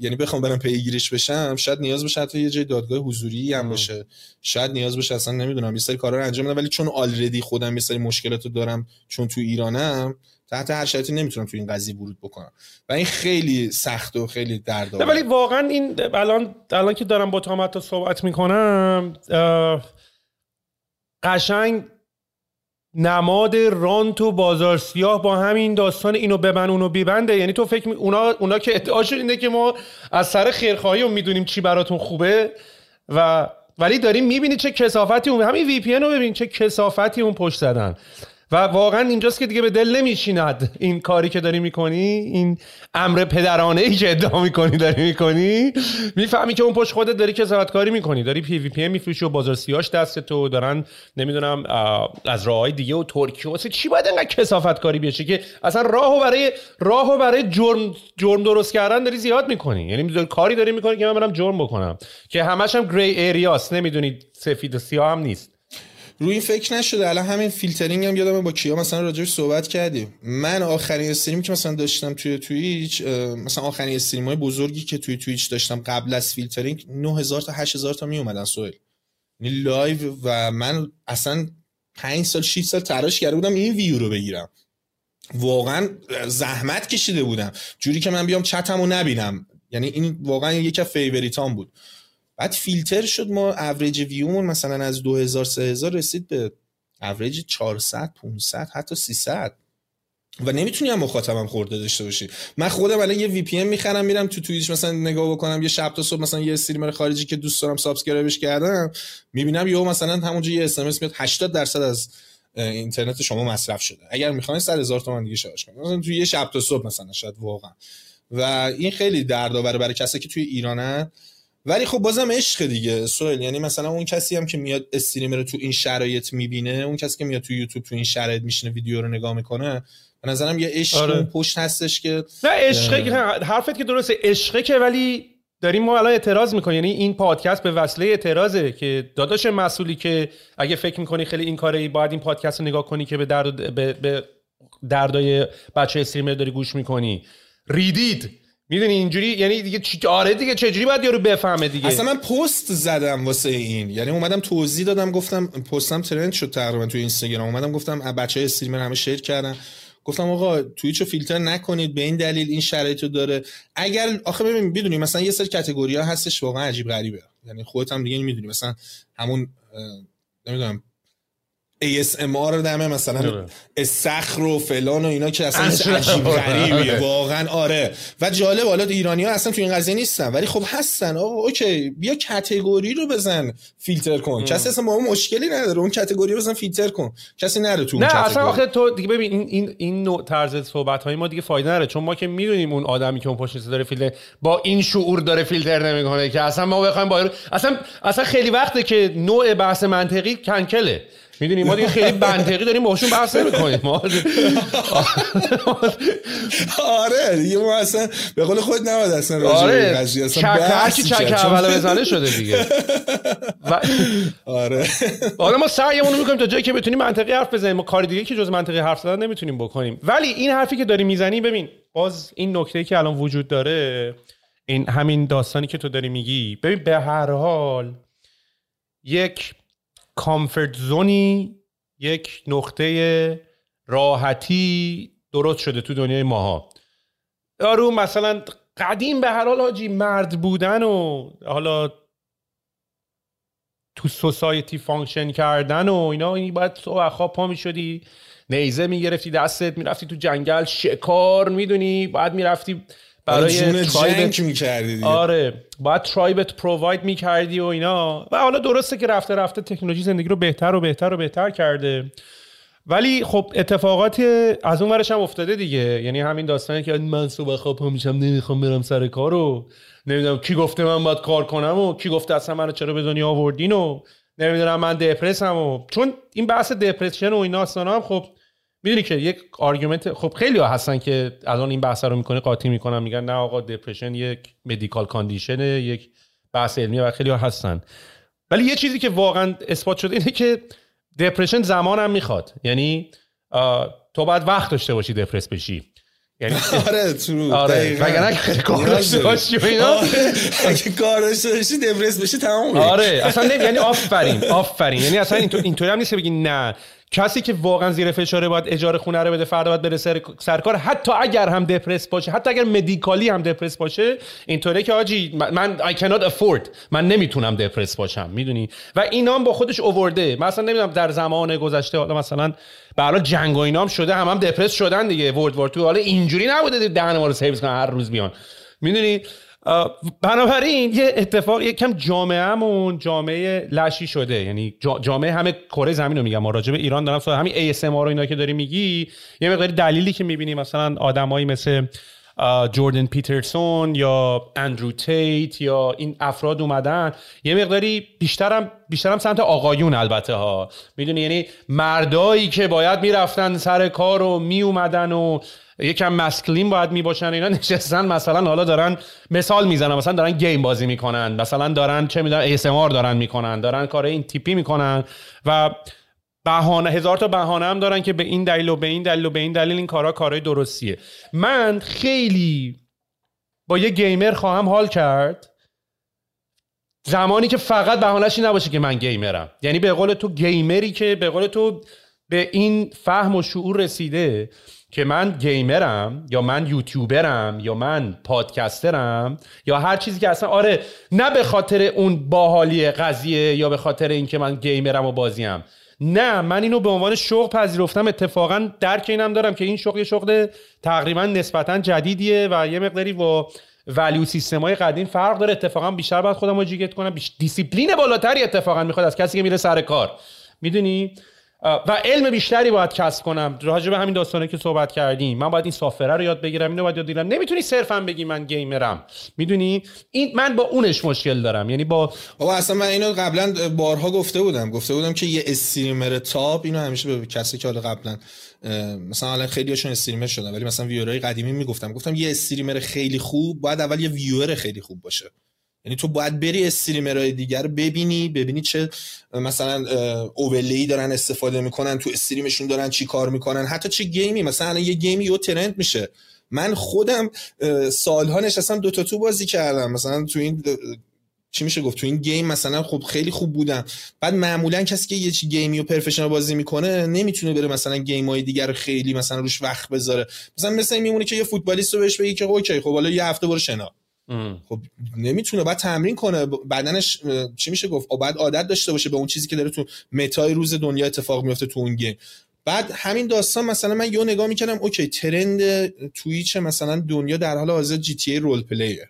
S1: یعنی بخوام برم پیگیرش بشم شاید نیاز بشه حتی یه جای دادگاه حضوری هم باشه. شاید نیاز بشه اصلا نمی‌دونم. یه سری کارا رو انجام بدم ولی چون آلردی خودم یه سری مشکلات دارم چون تو ایرانم تحت هر شرایطی نمی‌تونم تو این قضیه ورود بکنم. و این خیلی سخت و خیلی دردآور.
S2: ولی واقعا این الان الان که دارم با تو صحبت می‌کنم قشنگ نماد رانت و بازار سیاه با همین داستان اینو ببند اونو ببنده. یعنی تو فکر می... اونا, اونا که ادعاشون اینه که ما از سر خیرخواهی و می‌دونیم چی براتون خوبه و ولی داریم می‌بینی چه کسافتی اون همین VPN رو ببین چه کسافتی اون پشت زدن. و واقعا اینجاست که دیگه به دل نمیشیند این کاری که داری می‌کنی این امر پدرانه ای که ادعا می‌کنی داری می‌کنی. می‌فهمی که اون پشت خودت داری کسافت کاری می‌کنی داری VPN میفروشی و بازار سیاش دست تو دارن نمی‌دونم از راه های دیگه و ترکیه واسه چی باید انقدر کسافت کاری بشه که اصلا راهو برای راهو برای جرم جرم درست کردن داری زیاد می‌کنی. یعنی کاری داری می‌کنی که من برم جرم بکنم. که همش هم gray area س نمی‌دونید سفید و سیاه هم نیست.
S1: روی این فکر نشده. الان همین فیلترینگ هم یادم با کیا مثلا راجعش صحبت کردیم. من آخرین stream که مثلا داشتم توی Twitch مثلا آخرین stream های بزرگی که توی Twitch داشتم قبل از فیلترینگ 9000 تا 8000 تا می اومدن سوال یعنی live و من اصلا 5 سال 6 سال تلاش کرده بودم این ویو رو بگیرم. واقعا زحمت کشیده بودم. جوری که من بیام چتمو نبینم. یعنی این واقعا یکی از favorite ام بود. بعد فیلتر شد ما اوریج ویومون مثلا از 2000 3000 رسید به اوریج 400 500 حتی 300 و نمی‌تونی هم مخاطبم خورده داشته باشی. من خودم الان یه VPN می‌خرم میرم تو Twitch مثلا نگاه بکنم یه شب تا صبح مثلا یه streamer خارجی که دوست دارم subscribe ش کردم می‌بینم یهو مثلا همونجا یه اس ام اس میاد 80 درصد از اینترنت شما مصرف شده. اگر می‌خواین 100 هزار تومن دیگه شارژ کنید مثلا تو یه شب تا صبح مثلا شاید واقعا. و این خیلی دردآور برای کسایی که توی ایرانن. ولی خب بازم عشق دیگه سوال یعنی مثلا اون کسی هم که میاد streamer رو تو این شرایط می‌بینه اون کسی که میاد تو یوتیوب تو این شرایط میشینه ویدیو رو نگاه می‌کنه به نظرم یه عشق آره. پشت هستش که
S2: نه عشقه حرفت که درسته عشقه که ولی داریم ما الان اعتراض می‌کنیم. یعنی این پادکست به وسیله اعتراضه که داداش مسئولی که اگه فکر می‌کنی خیلی این کاری باید این پادکست رو نگاه کنی که به درد به, به دردای بچه استریمر داری گوش می‌کنی. ریدید. می‌دونی اینجوری؟ یعنی دیگه چی آره دیگه چجوری باید یارو بفهمه دیگه؟
S1: اصلا من پست زدم واسه این. یعنی اومدم توضیح دادم گفتم پستم ترند شد تقریبا تو اینستاگرام. اومدم گفتم بچه استریمر همه شیر کردن. گفتم آقا تویچو فیلتر نکنید به این دلیل این شرایطو داره. اگر آخه ببین می‌دونی مثلا یه سری کاتگوری ها هستش واقعا عجیب غریبه. یعنی خودت هم دیگه می‌دونی مثلا همون نمی‌دونم ASMR دمه مثلا استخر و فلان و اینا که اصلا عجیب. غریبیه. واقعا آره. و جالب حالا ایرانی ها اصلا تو این قضیه نیستن ولی خب هستن. آقا اوکی. بیا کتگوری رو بزن فیلتر کن. کسی اصلا با اون مشکلی نداره. اون کتگوری رو بزن فیلتر کن. کسی نره تو اون
S2: نه اصلا آخه تو دیگه ببین این این این نوع طرز صحبت های ما دیگه فایده نداره. چون ما که می‌دونیم اون آدمی که اون پشت داره فیلتر با این شعور داره فیلتر نمی‌کنه که اصلا ما بخوایم با اصلا اصلا خیلی وقته که نوع بحث منطقی کنکله. می‌دونی ما دیگه خیلی منطقی داریم باهاشون بحث نمی‌کنیم. ما
S1: آره دیگه ما اصلا به قول خود نباید اصلا راجع آره. قضیه اصلا
S2: هر کی چک اول بزنه شده دیگه.
S1: آره.
S2: آره ما سعیمون رو می‌کنیم تا جایی که بتونیم منطقی حرف بزنیم. ما کار دیگه که جز منطقی حرف زدن نمی‌تونیم بکنیم. ولی این حرفی که داری می‌زنی ببین باز این نکته که الان وجود داره این همین داستانی که تو داری میگی ببین به هر حال یک comfort zone ی یک نقطه راحتی درست شده تو دنیای ماها. یارو مثلا قدیم به هر حال حاجی مرد بودن و حالا تو society function کردن و اینا این باید تو خواب پا می شدی نیزه می‌گرفتی دستت می‌رفتی تو جنگل شکار می‌دونی بعد می‌رفتی
S1: برای ترایبت می‌کردی
S2: آره باید ترایبت پروواید می‌کردی و اینا. و حالا درسته که رفته رفته تکنولوژی زندگی رو بهتر و بهتر و بهتر کرده. ولی خب اتفاقات از اون ورش هم افتاده دیگه. یعنی همین داستانی که من صبح خواب میشم نمی‌خوام برم سر کارو نمی‌دونم کی گفته من باید کار کنم و کی گفته اصلا منو چرا به دنیا آوردین و نمی‌دونم من دپرسم و چون این بحث دپرشن و این هم خب می‌دونی که یک argument خب خیلی ها هستن که الان این بحث رو می‌کنه قاطی می‌کنن میگن نه آقا depression یک medical condition ه یک بحث علمی و خیلی ها هستن. ولی یه چیزی که واقعا اثبات شده اینه که depression زمان هم می‌خواد. یعنی تو باید وقت داشته باشی دپرس بشی. یعنی
S1: آره تو
S2: آره وگرنه کار داشته باشی و اینا.
S1: آره. اگه کار داشته باشی دپرس بشی تمام
S2: آره اصلا یعنی آفرین آفرین. یعنی اصلا اینطوری هم نیست بگی نه. کسی که واقعا زیر فشاره باید اجاره خونه رو بده فردا باید بره سر سرکار. حتی اگر هم دپرس باشه حتی اگر مدیکالی هم دپرس باشه اینطوره که آجی من I cannot afford من نمی‌تونم دپرس باشم می‌دونی؟ و اینا هم با خودش اوورده. مثلا نمی‌دونم در زمان گذشته حالا مثلا به جنگ و اینا هم شده هم هم دپرس شدن دیگه. ورد وار تو حالا اینجوری نبوده دهن ما رو سیوز کنن هر روز بیان. می‌دونی؟ بنابراین یه اتفاق یه کم جامعهمون جامعه لشی شده. یعنی جامعه همه کره زمین رو میگم ما راجع به ایران دارم سوال همین ASMR رو اینا که داری میگی یه مقداری دلیلی که می‌بینی مثلا آدمایی مثل جوردن پیترسون یا اندرو تیت یا این افراد اومدن یه مقداری بیشترم بیشترم سمت آقایون البته ها. می‌دونی؟ یعنی مردایی که باید می‌رفتن سر کار و می اومدن و یکم مسکلین باید می باشن اینا نشستن مثلا حالا دارن مثال می‌زنن مثلا دارن گیم بازی می‌کنن مثلا دارن چه می‌دونم ASMR دارن می‌کنن دارن کار این تیپی می‌کنن و بهانه هزار تا بهانه هم دارن که به این دلیل و به این دلیل و به این دلیل این کارا کارهای درستیه. من خیلی با یه گیمر خواهم حال کرد. زمانی که فقط بهانهش نباشه که من گیمرم. یعنی به قول تو گیمری که به قول تو به این فهم و شعور رسیده که من گیمرم یا من یوتیوبرم یا من پادکسترم یا هر چیزی که اصلا آره نه به خاطر اون باحالی قضیه یا به خاطر اینکه من گیمرم و بازیم. نه من اینو به عنوان شغل پذیرفتم. اتفاقا درک اینم دارم که این شغل یه شغل تقریبا نسبتا جدیدیه و یه مقداری با value سیستم های قدیم فرق داره. اتفاقا بیشتر باید خودم رو educate کنم. بیش دیسیپلین بالاتری اتفاقا می‌خواد از کسی که میره سر کار. می‌دونی؟ و علم بیشتری باید کسب کنم. راجع به همین داستانه که صحبت کردیم. من باید این software رو یاد بگیرم. اینو باید یاد بگیرم. نمی‌تونی صرفا بگی من گیمرم می‌دونی؟ این من با اونش مشکل دارم. یعنی با
S1: بابا اصلا من اینو قبلا بارها گفته بودم. گفته بودم که یه استریمر تاپ اینو همیشه به کسی که حالا قبلا مثلا الان خیلی هاشون استریمر شدن. ولی مثلا ویورای قدیمی می‌گفتم. گفتم یه استریمر خیلی خوب باید اول یه ویور خیلی خوب باشه. یعنی تو باید بری استریمرهای دیگر ببینی ببینی چه مثلا اوولی دارن استفاده می‌کنن تو استریمشون دارن چی کار می‌کنن حتی چه گیمی مثلا یه گیمی یه ترند میشه. من خودم سالها نشستم Dota تو بازی کردم. مثلا تو این چی میشه گفت؟ تو این game مثلا خب خیلی خوب بودم. بعد معمولا کسی که یه چی game ی و professional بازی می‌کنه نمی‌تونه بره مثلا game های دیگر رو خیلی مثلا روش وقت بذاره. مثلا مثلا میمونه که یه فوتبالیست رو بهش بگی که okay خب حالا یه هفته برو شنا. خب نمی‌تونه بعد تمرین کنه. بدنش چی میشه گفت؟ بعد عادت داشته باشه به اون چیزی که داره تو meta ی روز دنیا اتفاق میفته تو اون game. بعد همین داستان مثلا من یه نگاه می‌کردم okay trend Twitch مثلا دنیا در حال حاضر GTA roleplay ه.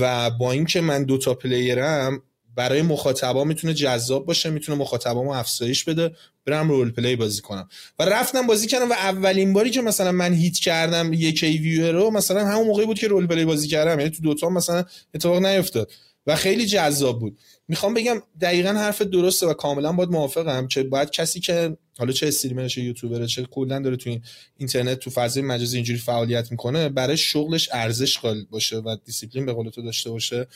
S1: و با اینکه من Dota player م برای مخاطبا می‌تونه جذاب باشه می‌تونه مخاطبامو افزایش بده. برم roleplay بازی کنم. و رفتم بازی کردم و اولین باری که مثلا من hit کردم یک ای ویو رو مثلا همون موقعی بود که roleplay بازی کردم. یعنی تو Dota مثلا اتفاق نیفتاد. و خیلی جذاب بود. می‌خوام بگم دقیقا حرف درسته و کاملا باید موافقم که باید کسی که حالا چه streamer چه یوتیوبر چه کلا داره تو این اینترنت تو فضای مجازی اینجوری فعالیت می‌کنه برای شغلش ارزش قائل باشه و دیسیپلین به قول تو داشته باشه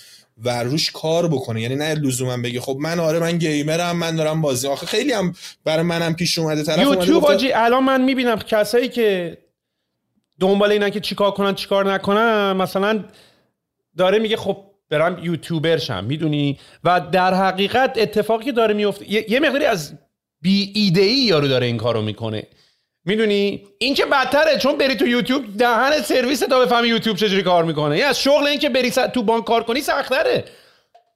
S1: و روش کار بکنه. یعنی نه لزوما بگه خب من آره من گیمرم من دارم بازی. آخه خیلی هم برای منم پیش اومده طرف
S2: یوتیوب آجی الان من می‌بینم کسایی که دنبال اینن که چیکار کنن چیکار نکنن مثلا داره میگه خب برم یوتیوبر شم می‌دونی؟ و در حقیقت اتفاقی که داره میفته یه مقداری از بی ایده ای یارو داره این کارو می‌کنه. می‌دونی؟ این که بدتره چون بری تو یوتیوب دهن سرویس تا بفهمی یوتیوب چجوری کار می‌کنه. یه از شغل این که بری تو بانک کار کنی سختره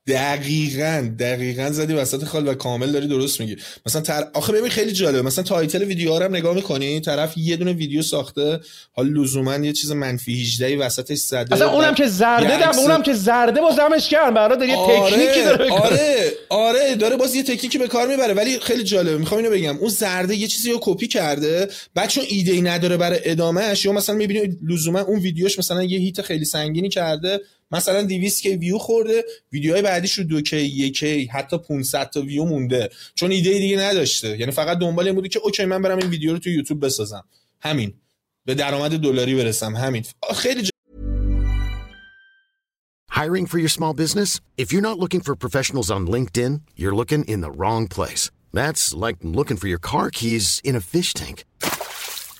S1: دقیقا دقیقا زدی وسط خال و کامل داری درست میگی. مثلا تر... آخه ببین خیلی جالبه. مثلا title ویدیو هم نگاه می‌کنی طرف یه دونه ویدیو ساخته حال لزوما یه چیز منفی 18 وسطش زده.
S2: اصلا اونم که زرده ده اونم که زرده با زمش کرد برای داره یه آره، تکنیکی داره
S1: آره آره داره باز یه تکنیکی به کار می‌بره. ولی خیلی جالبه می‌خوام اینو بگم. اون زرده یه چیزی رو کپی کرده بعد چون ایده ای نداره برای ادامهش یا مثلا می‌بینی لزوما اون ویدیوش مثلا یه hit خیلی سنگینی کرده مثلا 200 K view خورده ویدیوهای بعدیش رو 2 K 1 K حتی 500 تا ویو مونده چون ایده دیگه نداشته یعنی فقط دنبال این بودی که okay من برم این ویدیو رو تو یوتیوب بسازم همین به درآمد دلاری برسم همین خیلی ج...
S3: Hiring for your small business? If you're not looking for professionals on LinkedIn, you're looking in the wrong place. That's like looking for your car keys in a fish tank.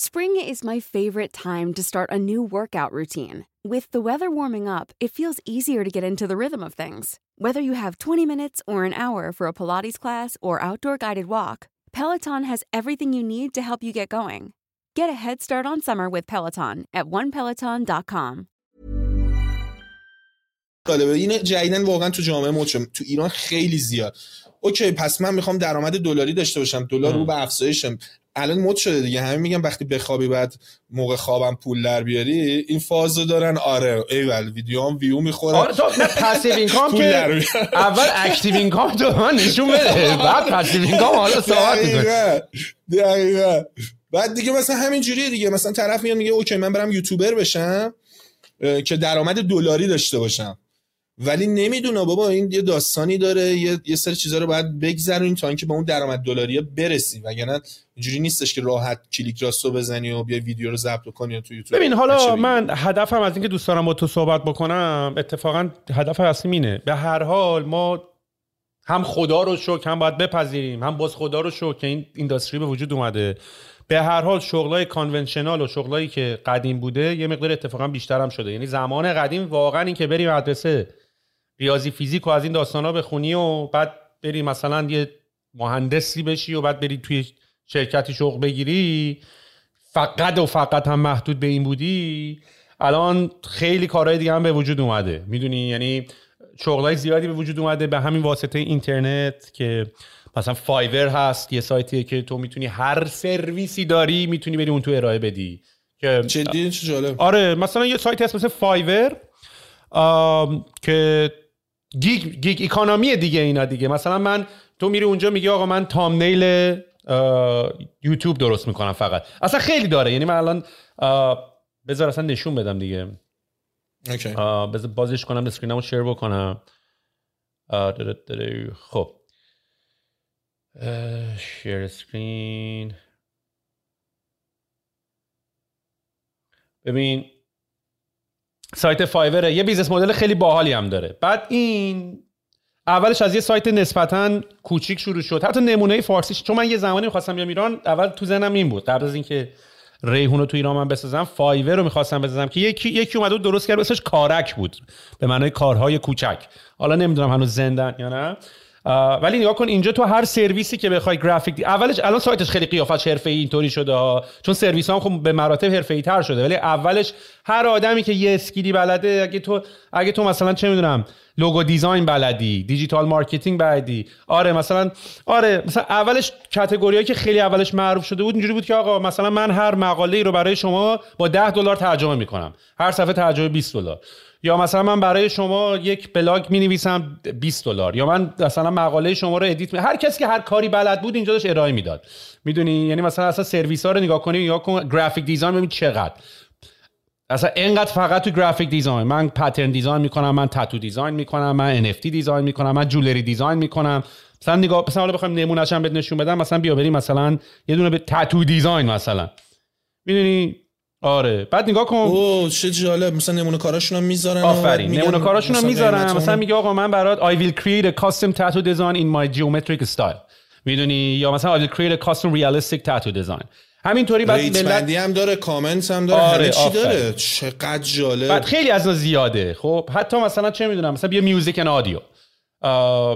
S4: Spring is my favorite time to start a new workout routine. With the weather warming up, it feels easier to get into the rhythm of things. Whether you have 20 minutes or an hour for a Pilates class or outdoor guided walk, Peloton has everything you need to help you get going. Get a head start on summer with Peloton at onepeloton.com.
S1: جالبه این جدیدن واقعا تو جامعه مد شد. تو ایران خیلی زیاد اوکی پس من میخوام درآمد دلاری داشته باشم دلار رو به افزایشم الان مد شده دیگه. همه میگن وقتی بخوابی بعد موقع خوابم پول در بیاری این فازو دارن. آره ایول ویدیو هم ویو می‌خوره.
S2: آره تو passive
S1: income
S2: که. اول active income تو من نشون بده. بعد passive income حالا صحبت.
S1: دقیقاً دقیقاً. بعد دیگه مثلا همین جوریه دیگه. مثلا طرف میاد میگه اوکی من برم یوتیوبر بشم که درآمد دلاری داشته باشم. ولی نمی‌دونه بابا این یه داستانی داره یه, یه سری چیزا رو باید بگذرونیم تا اینکه به اون درآمد دلاری برسی. وگرنه اینجوری نیستش که راحت کلیک راستو بزنی و بیا ویدیو رو ضبط کنی تو یوتیوب
S2: ببین حالا. من هدفم از اینکه دوست دارم با تو صحبت بکنم اتفاقا هدف اصلیم اینه به هر حال ما هم خدا رو شکر هم باید بپذیریم هم باز خدا رو شکر که این اینداستری به وجود اومده. به هر حال شغلای کانونشنال و شغلایی که قدیم بوده یه مقدار اتفاقا بیشتر هم شده. یعنی زمان قدیم واقعا این که بری مدرسه ریاضی فیزیک و از این داستانا بخونی و بعد بری مثلا یه مهندسی بشی و بعد بری توی شرکتی شغل بگیری فقط و فقط هم محدود به این بودی. الان خیلی کارهای دیگه هم به وجود اومده. می‌دونی؟ یعنی شغلای زیادی به وجود اومده به همین واسطه اینترنت که مثلا Fiverr هست یه سایتیه که تو می‌تونی هر سرویسی داری می‌تونی بری اون تو ارائه بدی. که
S1: جدی جالب.
S2: آره مثلا یه سایت هست مثل Fiverr که gig gig economy دیگه اینا دیگه. مثلا من تو میری اونجا میگی آقا من thumbnail YouTube درست می‌کنم فقط. اصلا خیلی داره. یعنی من الان بذار اصلا نشون بدم دیگه. آه، بذار بازش کنم screen مو share بکنم. خب. share screen. ببین سایت Fiverr ه یه business model خیلی باحالی هم داره. بعد این اولش از یه سایت نسبتا کوچیک شروع شد. حتی نمونه فارسیش. چون من یه زمانی می‌خواستم بیام ایران اول تو ذهنم این بود. قبل از اینکه ریحون رو تو ایران من بسازم Fiverr رو می‌خواستم بسازم که یکی یکی اومده بود درست کرد اسمش کارک بود. به معنای کارهای کوچک. حالا نمی‌دونم هنوز زندن یا نه. ولی نگاه کن اینجا تو هر سرویسی که بخوای graphic de... اولش الان سایتش خیلی قیافش حرفه‌ای اینطوری شده ها. چون سرویس هم خب به مراتب حرفه‌ای تر شده ولی اولش هر آدمی که یه skill ی بلده اگه تو اگه تو مثلا چه می‌دونم logo design بلدی digital marketing بلدی آره مثلا آره مثلا اولش category ایی که خیلی اولش معروف شده بود اینجوری بود که آقا مثلا من هر مقاله ای رو برای شما با 10 دلار ترجمه می‌کنم هر صفحه ترجمه 20 دلار یا مثلا من برای شما یک بلاگ می نویسم 20 دلار یا من مثلا مقاله شما رو edit می... هر کسی که هر کاری بلد بود اینجا داشت ارائه می‌داد. می‌دونی؟ یعنی مثلا اصلا سرویس ها رو نگاه کنی نگاه کن graphic design ببین چقدر. اصلا اینقدر فقط تو graphic design من pattern design می‌کنم من tattoo design می‌کنم من NFT design می‌کنم من jewelry design می‌کنم. مثلا نگاه مثلا حالا بخوایم نمونهش هم نشون بدم مثلا بیا بریم مثلا یه دونه به tattoo design مثلا. می‌دونی؟ آره. بعد نگاه کن.
S1: اوه چه جالب. مثلا نمونه کاراشون هم می‌ذارن
S2: آفرین. نمونه کاراشون هم می‌ذارن. مثلا میگه آقا من برات I will create a custom tattoo design in my geometric style. می‌دونی؟ یا مثلا I will create a custom realistic tattoo design. همینطوری بعد ملت
S1: هم داره کامنت هم داره
S2: آره،
S1: همه چی
S2: آفرین.
S1: داره. چقدر جالب.
S2: بعد خیلی از زیاده. خب حتی مثلا چه می‌دونم مثلا بیا میوزیک ان آدیو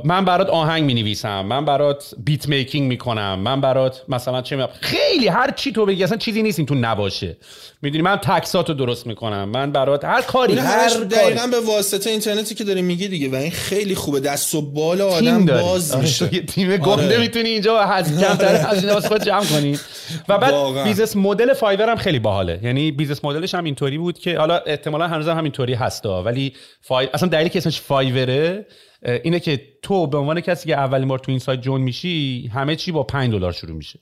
S2: من برات آهنگ می نویسم من برات بیت میکینگ می‌کنم من برات مثلا چه می... خیلی هر چی تو بگی اصلا چیزی نیست این تو نباشه. می‌دونی من تکساتو درست می‌کنم من برات هر کاری هر
S1: دقیقا به واسطه اینترنتی که داری میگی دیگه و این خیلی خوبه دست و بال آدم باز آره میشه.
S2: تیم گنده آره. می‌تونی اینجا از کمتر از واسه خود جمع کنی. و بعد business model Fiverr هم خیلی باحاله. یعنی business model ش هم اینطوری بود که حالا احتمالا هنوز هم همینطوری هستا ولی فای... اصلا دلیلی که اسمش Fiverr ه اینه که تو به عنوان کسی که اولین بار تو این سایت join میشی همه چی با 5 دلار شروع میشه.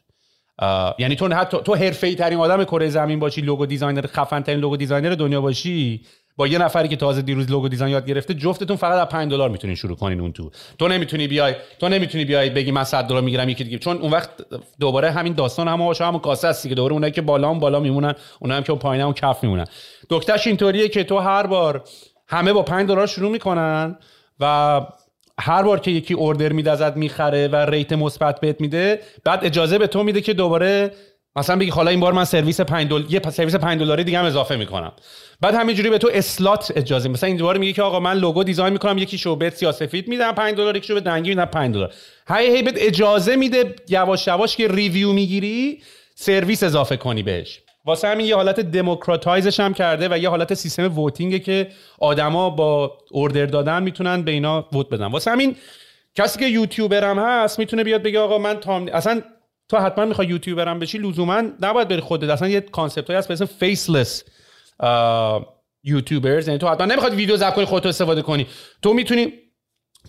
S2: یعنی تو حتی تو حرفه‌ای ترین آدم کره زمین باشی logo designer خفن ترین logo designer دنیا باشی با یه نفری که تازه دیروز logo design یاد گرفته جفتتون فقط از 5 دلار می‌تونین شروع کنین اون تو. تو نمی‌تونی بیای تو نمی‌تونی بیای بگی من 100 دلار می‌گیرم یکی دیگه. چون اون وقت دوباره همین داستان هم باشه همون کاسه است که دوباره اونایی که بالا هم بالا میمونن اونایی هم که پایین هم کف میمونن. دکترش اینطوریه که تو هر بار همه با 5 دلار شروع می‌کنن. و هر بار که یکی order میده ازت می‌خره و rate مثبت بهت میده بعد اجازه به تو میده که دوباره مثلا بگی حالا این بار من سرویس 5 دلار یه سرویس 5 دلاری دیگه هم اضافه می‌کنم. بعد همینجوری به تو slot اجازه مثلا این دوباره میگه که آقا من logo design می‌کنم یکی شو بهت سیاه سفید میدم 5 دلار یکی شو به رنگی میدم 5 دلار. هی هی بهت اجازه میده یواش یواش که review می‌گیری سرویس اضافه کنی بهش. واسه همین یه حالت democratize ش هم کرده و یه حالت سیستم voting ه که آدما با order دادن می‌تونن به اینا vote بدن. واسه همین کسی که یوتیوبر هم هست می‌تونه بیاد بگه آقا من thumb اصلا تو حتما می‌خوای یوتیوبر هم بشی لزوما نباید بری خودت. اصلا یه concept هست به اسم faceless YouTubers. یعنی تو حتما نمی‌خواد ویدیو ضبط کنی خودت استفاده کنی. تو می‌تونی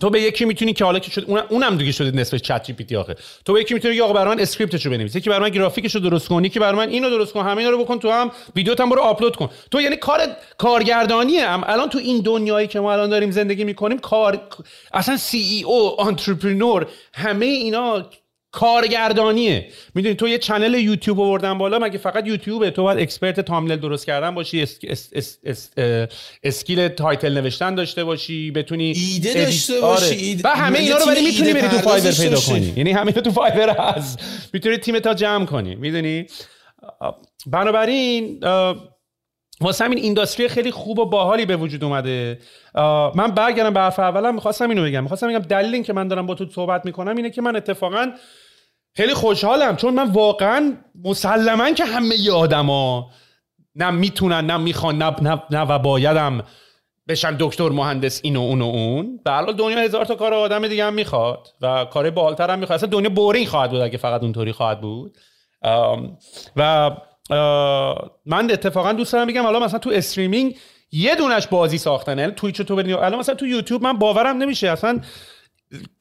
S2: تو به یکی می‌تونی که حالا که شد اون اونم دیگه شده نصف ChatGPT آخه. تو به یکی می‌تونی آقا برای من script شو بنویس. یکی برای گرافیکشو درست کنی که برای اینو درست کن همه اینا رو بکن تو هم ویدیوت هم برو آپلود کن. تو یعنی کار کارگردانیه. هم الان تو این دنیایی که ما الان داریم زندگی می‌کنیم کار اصلا CEO entrepreneur همه اینا کارگردانیه. می‌دونی تو یه channel YouTube آوردن بالا مگه فقط یوتیوبه تو باید expert thumbnail درست کردن باشی اس، s، s، skill title نوشتن داشته باشی بتونی
S1: ایده داشته باشی آره.
S2: و همه اینا رو ولی می‌تونی بری تو Fiverr پیدا کنی. یعنی همه تو Fiverr هست. می‌تونی تیم تو جمع کنی. می‌دونی؟ بنابراین واسه همین industry خیلی خوب و باحالی به وجود اومده. من برگردم به حرف اولم می‌خواستم اینو بگم. می‌خواستم بگم دلیل این که من دارم با تو صحبت می‌کنم اینه که من اتفاقا خیلی خوشحالم چون من واقعا مسلما که همه آدما نه می‌تونن نه می‌خوان نه, نه, نه و بایدم بشن دکتر مهندس اینو اون و اون. به حال دنیا هزار تا کار آدم دیگه هم می‌خواد و کار بالتر هم می‌خواد. اصلا دنیا boring خواهد بود اگه فقط اونطوری خواهد بود. و من اتفاقا دوست دارم بگم حالا مثلا تو streaming یه دونش بازی ساختن یعنی Twitch تو الان مثلا تو یوتیوب من باورم نمیشه اصلا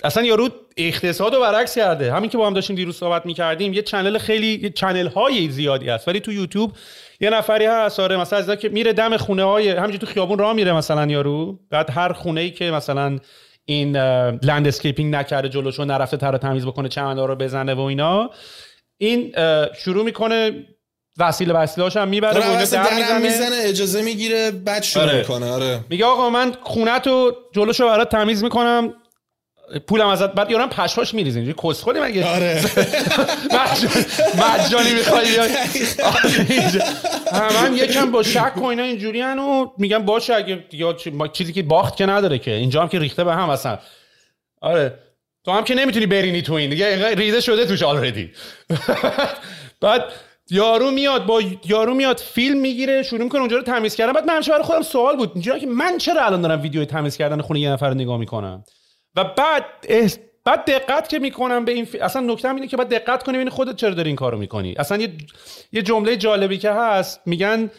S2: اصلا یارو اقتصاد رو برعکس کرده. همین که با هم داشتیم دیروز صحبت می‌کردیم یه channel خیلی channel های زیادی هست. ولی تو یوتیوب یه نفری هست آره مثلا از که میره دم خونه های همینجوری تو خیابون راه میره مثلا یارو. بعد هر خونه ای که مثلا این landscaping نکرده جلوشو نرفته تر تمیز بکنه چمن‌ها رو بزنه و اینا این شروع می‌کنه وسیله وسیله هم می‌بره
S1: و در می‌زنه. اجازه می‌گیره بعد شروع آره. می‌کنه آره.
S2: میگه آقا من خونتو جلوشو برات تمیز می‌کنم. پولم ازت بعد یارم پشماش میریزه اینجوری کسخلی مگه؟
S1: آره.
S2: مجانی می‌خوای من یکم با شک و اینا اینجوری و میگم باشه اگه چیزی که باخت که نداره که. اینجا هم که ریخته به هم اصلا. آره. تو هم که نمی‌تونی برینی تو این. دیگه ریزه شده توش آلردی بعد یارو میاد با یارو میاد فیلم می‌گیره شروع می‌کنه اونجا رو تمیز کردن. بعد من برای خودم سوال بود. اینجوری که من چرا الان دارم ویدیو تمیز کردن خونه یه نفر رو نگاه می‌کنم؟ و بعد بعد دقت که می‌کنم به این اصلا نکته اینه که بعد دقت کنی ببین خودت چرا داری این کارو می‌کنی. اصلا یه یه جمله جالبی که هست میگن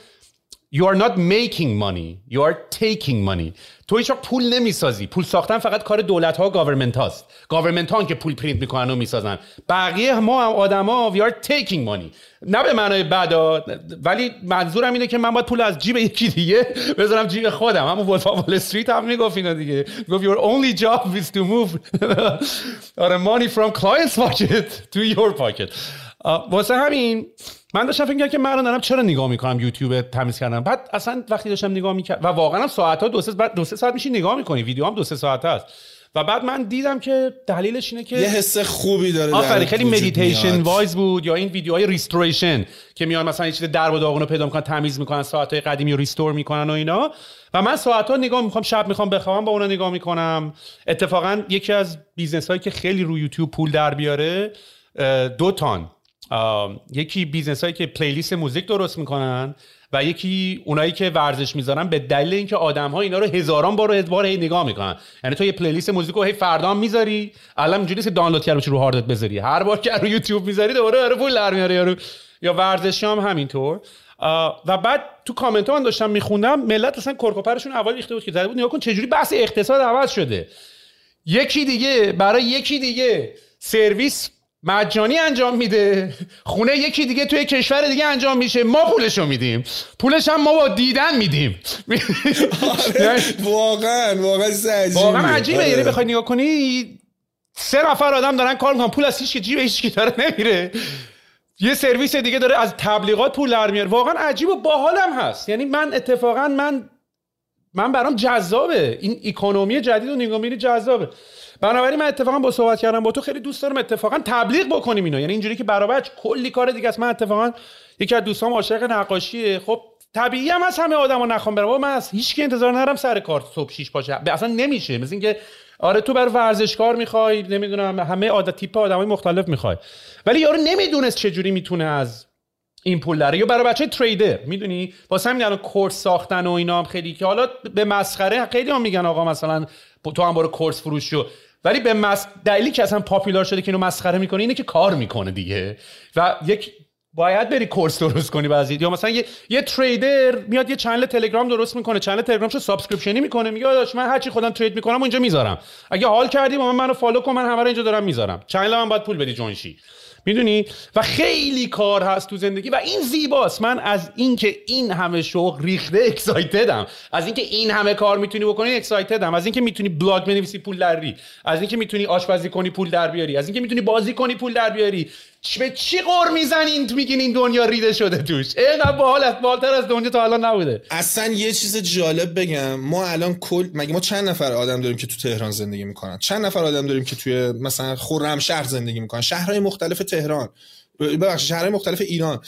S2: You are not making money. You are taking money. تو هیچ پول نمی‌سازی. پول ساختن فقط کار دولت ها government هاست. government ها که پول پرینت می‌کنن و می‌سازن. بقیه ما آدما we are taking money. نه به معنای بدا ولی منظورم اینه که من باید پول از جیب یکی دیگه بذارم جیب خودم. همون وولف وال استریت هم می‌گفت اینا دیگه. گفت your only job is to move آره money from clients pocket to your pocket. واسه همین من داشتم فکر که من دارم چرا نگاه می‌کنم یوتیوب تمیز کردم بعد اصلا وقتی داشتم نگاه می‌کردم و واقعا هم ساعت ها دو سه بعد دو سه ساعت میشی نگاه می‌کنی. ویدیو هم دو سه ساعت هست. و بعد من دیدم که دلیلش اینه که
S1: یه حس خوبی داره
S2: آفرین خیلی meditation wise بود یا این ویدیوهای restoration که میان مثلا یه چیز درب و داغون رو پیدا می‌کنن تمیز می‌کنن ساعت های قدیمی رو restore می‌کنن و اینا. و من ساعت ها نگاه می‌کنم شب می‌خوام بخوام با اونا نگاه می‌کنم. اتفاقا یکی از business هایی که خیلی روی یوتیوب پول در بیاره دو تان. یکی business هایی که playlist music درست می‌کنن و یکی اونایی که ورزش می‌ذارن به دلیل اینکه آدم ها اینا رو هزاران بار بار هی نگاه می‌کنن. یعنی تو یه playlist music رو هی فردا می‌ذاری الان اینجوری که دانلود کرده رو هاردت بذاری. هر بار که رو یوتیوب می‌ذاری دوباره داره پول در میاره یارو. یا ورزشی هم همینطور. و بعد تو کامنت ها من داشتم میخوندم ملت اصلا کرکوپرشون اول ریخته بود که زده بود. نگاه کن چجوری بحث اقتصاد عوض شده. یکی دیگه برای یکی دیگه سرویس مجانی انجام میده. خونه یکی دیگه توی کشور دیگه انجام میشه. ما پولشو میدیم. پولش هم ما با دیدن میدیم.
S1: آره، واقعا واقعا
S2: واقعا عجیبه. یعنی بخوای نگاه کنی سه نفر آدم دارن کار می‌کنن. پول از هیچ جیب هیچ داره نمیره. یه سرویس دیگه داره از تبلیغات پول در میاره. واقعا عجیب و باحالم هست. یعنی من اتفاقا من من برام جذابه. این اکونومی جدید و نگاه جذابه. بنابراین من اتفاقا با صحبت کردم با تو خیلی دوست دارم اتفاقا تبلیغ بکنیم اینو. یعنی اینجوری که برابر کلی کار دیگه است. من اتفاقا یکی از دوستام عاشق نقاشیه. خب طبیعی هم از همه آدما نخوام برم. من از هیچ کی انتظار ندارم سر کار صبح 6 باشه اصلا نمیشه. مثل اینکه آره تو بر ورزشکار می‌خوای نمی‌دونم همه عادت تیپ آدمای مختلف می‌خوای. ولی یارو نمی‌دونست چه جوری می‌تونه از این پول دراره. یا برای بچه trader می‌دونی؟ واسه همین الان course ساختن و اینا هم خیلی که حالا به مسخره خیلی هم میگن آقا مثلا تو هم برو course فروش شو. ولی به مس... دلیلی که اصلا popular شده که اینو مسخره می‌کنه اینه که کار می‌کنه دیگه. و یک باید بری course درست کنی بعضی یا مثلا یه, یه trader میاد یه channel تلگرام درست می‌کنه. channel تلگرامشو subscription ی می‌کنه. میگه داش من هرچی خودم trade می‌کنم اونجا می‌ذارم. اگه حال کردی با من منو follow کن من همه رو اینجا دارم می‌ذارم. channel من باید پول بدی join شی می‌دونی؟ و خیلی کار هست تو زندگی و این زیباست. من از اینکه این همه شوق ریخته excited م از اینکه این همه کار می‌تونی بکنی excited م از اینکه می‌تونی بلاگ بنویسی پول دراری از اینکه می‌تونی آشپزی کنی پول در بیاری. از اینکه می‌تونی بازی کنی پول در بیاری. به چی غر می‌زنین میگین این دنیا ریده شده توش؟ اینقدر باحال است باحال‌تر از دنیا تا الان نبوده.
S1: اصلا یه چیز جالب بگم. ما الان کل مگه ما چند نفر آدم داریم که تو تهران زندگی می‌کنن؟ چند نفر آدم داریم که توی مثلا خرمشهر زندگی می‌کنن؟ شهرهای مختلف تهران. ببخشید شهرهای مختلف ایران.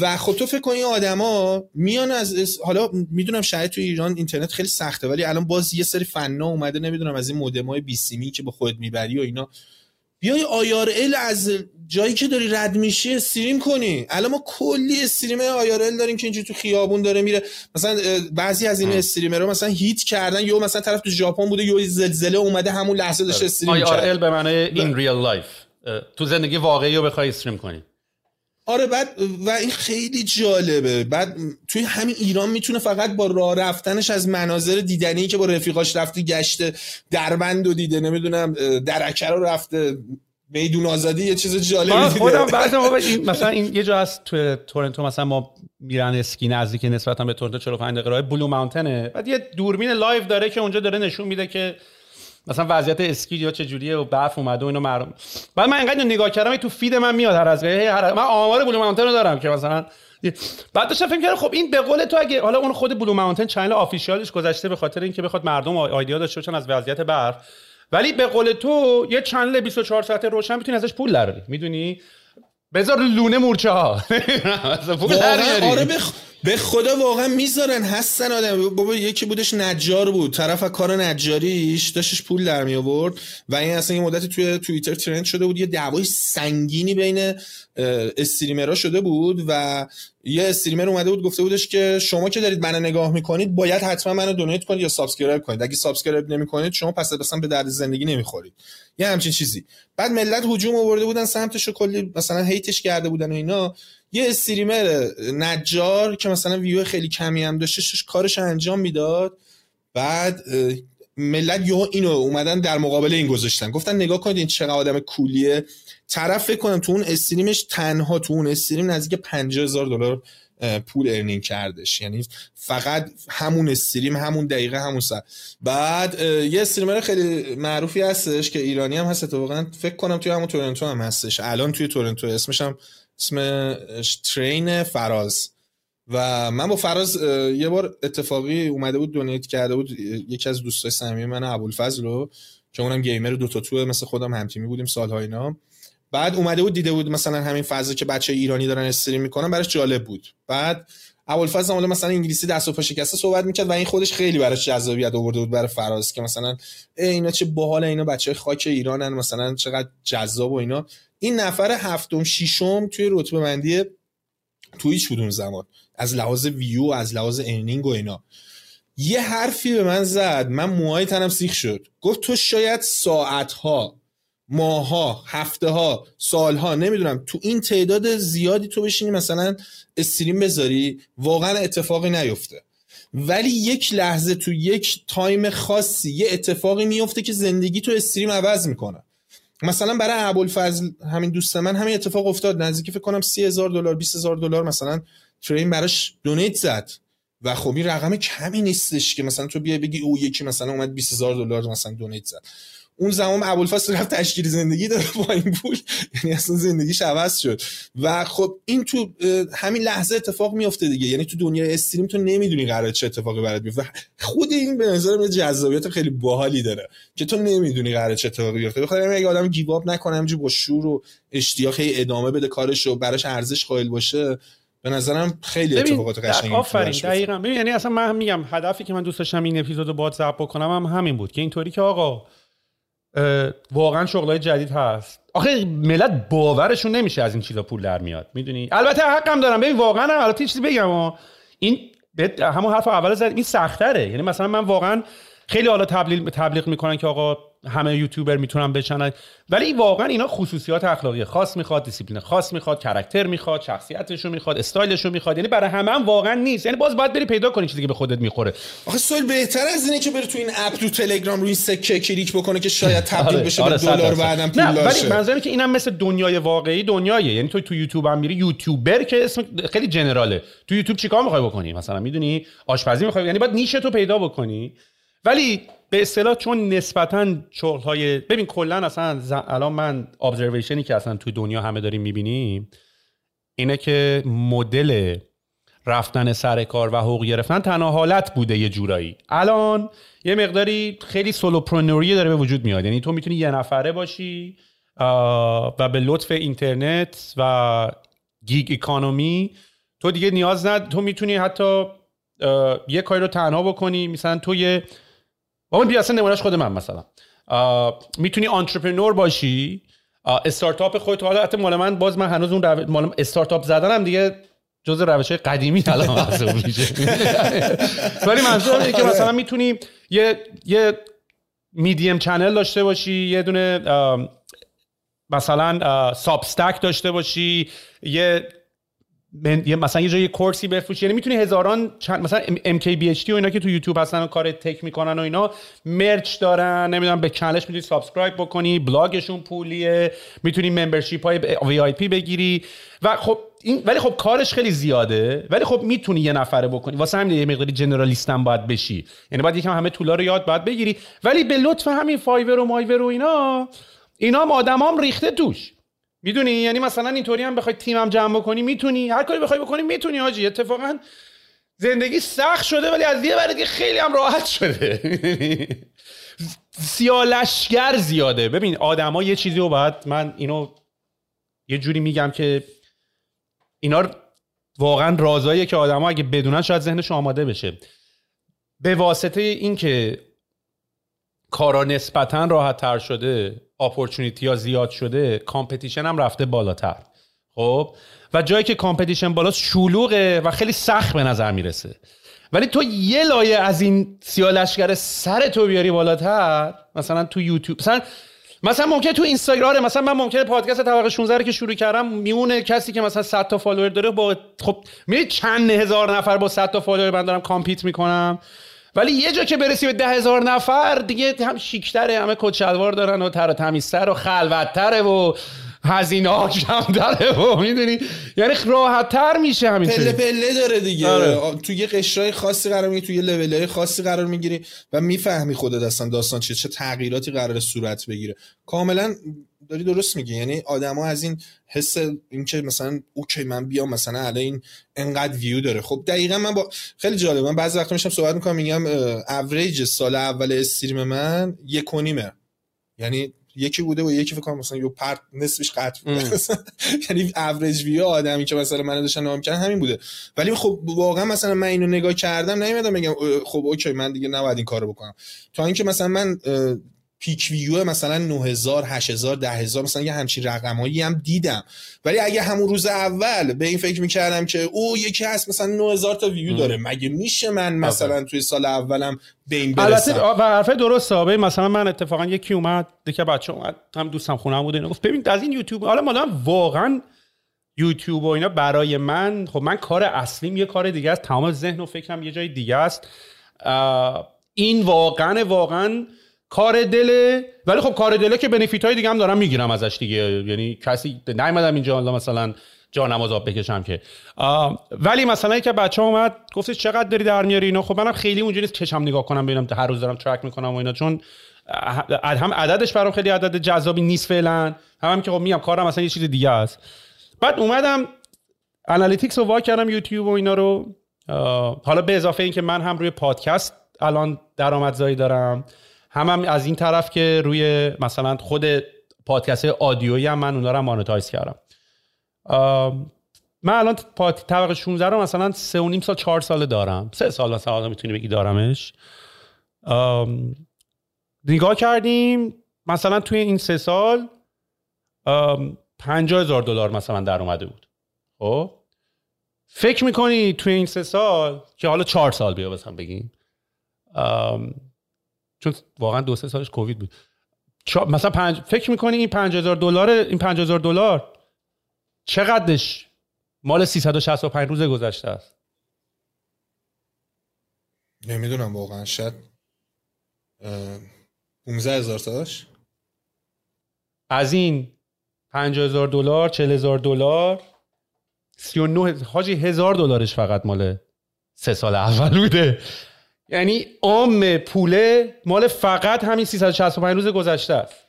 S1: و خب تو فکر کنی آدما میان از حالا می‌دونم شاید تو ایران اینترنت خیلی سخته ولی الان باز یه سری فنا اومده نمی‌دونم از این مودمای بیسیمی که با خود می‌بری و اینا. بیای آیار ال از جایی که داری رد میشی استریم کنی. الان ما کلی استریم آیار ال داریم که اینجوری تو خیابون داره میره. مثلا بعضی از این استریمر رو مثلا هیت کردن یا مثلا طرف تو ژاپن بوده یا زلزله اومده همون لحظه داشته استریم کرد
S2: آیار ال به معنی این real life تو زندگی واقعی رو بخوای stream کنی.
S1: آره بعد و این خیلی جالبه. بعد توی همین ایران می‌تونه فقط با راه رفتنش از مناظر دیدنی که با رفیقاش رفته گشته دربند و دیده نمی‌دونم درکه رو رفته میدون آزادی یه چیز جالبی دیده.
S2: خودم بعضی این مثلا این یه جا هست تو تورنتو مثلا ما میرن اسکی نزدیک نسبتا به تورنتو 45 دقیقه بلو ماونتنه. بعد یه دوربین live داره که اونجا داره نشون میده که مثلا وضعیت اسکی یا چه جوریه و برف اومده و اینو مردم بعد من انقدر نگاه کردم تو feed من میاد هر از هر من آمار بلو ماونتن رو دارم که مثلا بعد داشتم فکر کردم خب این به قول تو اگه حالا اون خود بلو ماونتن channel official ش گذاشته به خاطر اینکه بخواد مردم idea داشته باشن از وضعیت برف ولی به قول تو یه channel 24 ساعته روشن می‌تونی ازش پول دراری می‌دونی؟ بذار لونه مورچه ها
S1: آره بخ... به خدا واقعا می‌ذارن. هستن آدم. بابا یکی بودش نجار بود. طرف کار نجاریش داشتش پول در می آورد و این اصلا یه مدتی توی توییتر trend شده بود. یه دعوای سنگینی بین streamer ها شده بود و یه streamer اومده بود گفته بودش که شما که دارید منو نگاه می‌کنید باید حتما منو donate کنید یا subscribe کنید. اگه subscribe نمی‌کنید شما پس اصلا به درد زندگی نمی‌خورید. یه همچین چیزی. بعد ملت هجوم آورده بودن سمتش کلی مثلا hate ش کرده بودن و اینا. یه streamer نجار که مثلا ویو خیلی کمی هم داشته کارش انجام می‌داد. بعد ملت یهو اینو اومدن در مقابل این گذاشتن. گفتن نگاه کنید این چقدر آدم کولیه. طرف فکر کنم تو اون استریمش تنها تو اون استریم نزدیک 50000 دلار پول ارنینگ کردش. یعنی فقط همون استریم همون دقیقه همون ساعت. بعد یه استریمر خیلی معروفی هستش که ایرانی هم هست واقعا فکر کنم توی همون تورنتو هم هستش. الان توی تورنتو اسمش هم اسم ترین فراز. و من با فراز یه بار اتفاقی اومده بود دونیت کرده بود یکی از دوستای صمیمی من ابوالفضل رو که اونم گیمر دو تا تو مثل خودم هم تیمی بودیم سالها اینا. بعد اومده بود دیده بود مثلا همین فضا که بچه ایرانی دارن استریم می‌کنن براش جالب بود. بعد ابوالفضل حالا مثلا انگلیسی دست و پا شکسته صحبت می‌کرد و این خودش خیلی براش جذابیت آورده بود برای فراز که مثلا اینا چه باحال اینا بچه خاک ایرانن مثلا چقدر جذاب و اینا. این نفر هفتم ششم توی رتبه بندی تویچ بود اون زمان. از لحاظ ویو از لحاظ earning و اینا. یه حرفی به من زد من موهای تنم سیخ شد. گفت تو شاید ساعتها ماها هفته ها سالها نمی‌دونم تو این تعداد زیادی تو بشینی مثلا stream بذاری واقعا اتفاقی نیفته. ولی یک لحظه تو یک time خاصی یه اتفاقی میفته که زندگی تو stream عوض می‌کنه. مثلا برای ابوالفضل همین دوست من همین اتفاق افتاد. نزدیک فکر کنم سی هزار دلار 20 هزار دلار مثلا. ترین براش دونیت زد. و خب این رقم کمی نیستش که مثلا تو بیای بگی او یکی مثلا اومد 20 هزار دلار مثلا دونیت زد. اون زمان ابوالفضل رفت تشکیل زندگی داره با این پول. یعنی اصلا زندگیش عوض شد. و خب این تو همین لحظه اتفاق میفته دیگه. یعنی تو دنیای استریم تو نمی‌دونی قرار چه اتفاقی برات بیفته. خود این به نظر یه جذابیت خیلی باحالی داره که تو نمی‌دونی قرار چه اتفاقی بیفته. بخاطر اگه آدم گیواب نکنه همینجوری با شور و اشتیاق ادامه بده کارشو براش ارزش قائل باشه. به نظرم خیلی اتفاقات قشنگی
S2: آفرین دقیقاً. ببین یعنی اصلا من میگم هدفی که من دوست داشتم این اپیزودو باهات ضبط بکنم هم همین بود که اینطوری که آقا واقعا شغلای جدید هست. آخه ملت باورشون نمیشه از این چیزا پول در میاد. می‌دونی؟ البته حقم دارم. ببین واقعا البته چیزی بگم این همون حرف اول زد این سختره. یعنی مثلا من واقعا خیلی حالا تبلیغ تبلیغ می‌کنن که آقا همه یوتیوبر می‌تونن بشن ولی واقعا اینا خصوصیات اخلاقی. خاص می‌خواد دیسیپلین خاص می‌خواد character می‌خواد شخصیتشو می‌خواد استایلشو می‌خواد. یعنی برای همه هم واقعا نیست. یعنی باز باید بری پیدا کنی چیزی که به خودت می‌خوره.
S1: آخه سوال بهتر از اینه که بری تو این app تو تلگرام روی سکه کلیک بکنه که شاید تبدیل آره، بشه آره به دلار بعدم پول نه
S2: ولی منظورم که اینم مثل دنیای واقعی دنیایه. یعنی تو تو یوتیوب هم میری. یوتیوبر که اسم خیلی جنراله. تو یوتیوب چیکار می‌خوای بکنی؟ مثلا می‌دونی؟ آشپزی می‌خوای یعنی باید نیش تو پیدا بکنی. ولی به اصطلاح چون نسبتا های ببین کلا اصلا الان من ابزرویشنی که اصلا توی دنیا همه داریم می‌بینیم اینه که مدل رفتن سر کار و حقوق گرفتن تنها حالت بوده یه جورایی. الان یه مقداری خیلی سولوپرونوری داره به وجود میاد. یعنی تو می‌تونی یه نفره باشی و به لطف اینترنت و gig economy تو دیگه نیاز نداری تو می‌تونی حتی یه کاری رو تنها بکنی. مثلا تو یه بابا بیا اصلا نمونهش خود من مثلا. می‌تونی entrepreneur باشی؟ استارتاپ خودت حالا حتی مال من باز من هنوز اون رو... مال استارتاپ زدنم دیگه جز روش قدیمی الان محسوب میشه. ولی منظورم اینه که مثلا می‌تونی یه یه مدیا channel داشته باشی یه دونه مثلا Substack داشته باشی یه یه مثلا یه جای course ی بفروشی یعنی می‌تونی هزاران چند مثلا MKBHD و اینا که تو یوتیوب هستن و کار tech می‌کنن و اینا merch دارن نمی‌دونم به channel ش می‌تونی subscribe بکنی بلاگشون پولیه می‌تونی membership های VIP بگیری. و خب این ولی خب کارش خیلی زیاده ولی خب می‌تونی یه نفره بکنی. واسه همین یه مقداری generalist هم باید بشی. یعنی باید یکم همه طولا رو یاد باید بگیری. ولی به لطف همین فایور و مایور و اینا اینا هم آدمام ریخته توش. می‌دونی؟ یعنی مثلا اینطوری هم بخوای تیمم جمع بکنی می‌تونی. هر کاری بخوای بکنی می‌تونی حاجی اتفاقا زندگی سخت شده ولی از یه برای خیلی هم راحت شده. سیالشگر زیاده. ببین آدما یه چیزی رو باید من اینو یه جوری میگم که اینا واقعا رازاییه که آدما اگه بدونن شاید ذهنش آماده بشه. به واسطه اینکه کارا نسبتا راحت تر شده opportunity ها زیاد شده competition هم رفته بالاتر. خب؟ و جایی که competition بالاست شلوغه و خیلی سخت به نظر می‌رسه. ولی تو یه لایه از این سیاهی لشگر سرتو بیاری بالاتر مثلا تو یوتیوب مثلا مثلا ممکنه تو اینستاگرام مثلا من ممکنه پادکست طبقه 16 رو که شروع کردم میونه کسی که مثلا 100 تا follower داره با خب میره چند هزار نفر با 100 تا follower من دارم compete می‌کنم. ولی یه جا که برسی به ده هزار نفر دیگه هم شیکتره همه کچلوار دارن و تر و تمیزتر و خلوتتره و هزینه ها کمتره و می‌دونی؟ یعنی راحت تر میشه همین
S1: پله پله داره دیگه. آره. تو یه قشرهای خاصی قرار می‌گیری تو یه لول خاصی قرار می‌گیری و می‌فهمی خودت اصلا داستان چیه چه تغییراتی قرار صورت بگیره. کاملا داری درست میگی. یعنی آدما از این حس اینکه مثلا اوکی من بیام مثلا الان این انقدر ویو داره. خب دقیقا من با خیلی جالبه. من بعضی وقتا میشم صحبت می‌کنم میگم اوریج سال اول stream من یک و نیمه. یعنی یکی بوده و یکی فکر کنم مثلا یه part نصفش قطع بوده. یعنی اوریج ویو آدمی که مثلا من داشتن نام کردن همین بوده. ولی خب واقعا مثلا من اینو نگاه کردم نمی‌دونم بگم خب اوکی من دیگه نباید این کارو بکنم. تا اینکه مثلا من peak view مثلا 9000 8000 10000 مثلا یه همچین رقمایی هم دیدم. ولی اگه همون روز اول به این فکر می‌کردم که او یکی هست مثلا 9000 تا ویو داره مگه میشه من مثلا توی سال اولم به این برسم؟
S2: البته و حرفه درست صاحبه مثلا من اتفاقا یکی اومد دیگه بچه اومد هم دوستم خونه بوده اینو گفت ببین از این یوتیوب حالا مالا واقعا یوتیوب و اینا برای من خب من کار اصلیم یه کار دیگه است. تمام ذهن و فکرم یه جای دیگه است. این واقعا واقعا کار دله. ولی خب کار دله که بنفیت های دیگه هم دارم می‌گیرم ازش دیگه. یعنی کسی نیومدم اینجا مثلا جا نماز آب بکشم که. ولی مثلا که بچه ها اومد گفتش چقدر داری در میاری اینا خب منم خیلی اونجوری نیست چشم نگاه کنم ببینم هر روز دارم track می‌کنم و اینا چون هم عددش برام خیلی عدد جذابی نیست فعلا. هم, هم که خب میام کارم مثلا یه چیز دیگه است. بعد اومدم analytics رو وا کردم یوتیوب و اینا رو. حالا به اضافه اینکه من هم روی پادکست الان درآمدزایی دارم. هم, هم از این طرف که روی مثلا خود پادکست آدیویی هم من اونا رو مانتایز کردم. من الان طبقه 16 رو مثلا سه و نیم سال چهار ساله دارم. سه سال مثلا آدم می‌تونی بگی دارمش. نگاه کردیم مثلا توی این سه سال پنجاه هزار دلار مثلا در اومده بود. خب؟ فکر می‌کنی توی این سه سال که حالا چهار سال بیا مثلا بگیم. چون واقعا دو سه سالش کووید بود. مثلا پنج... فکر می‌کنی این 5000 دلار این 5000 دلار چقدرش مال 365 روز گذشته است؟
S1: نمی‌دونم واقعا شاید 15 هزار تاش
S2: از این 5000 دلار 40000 دلار 39 حاجی هزار دلارش فقط مال سه سال اول بوده. یعنی عام پوله مال فقط همین 365 روز گذشته است.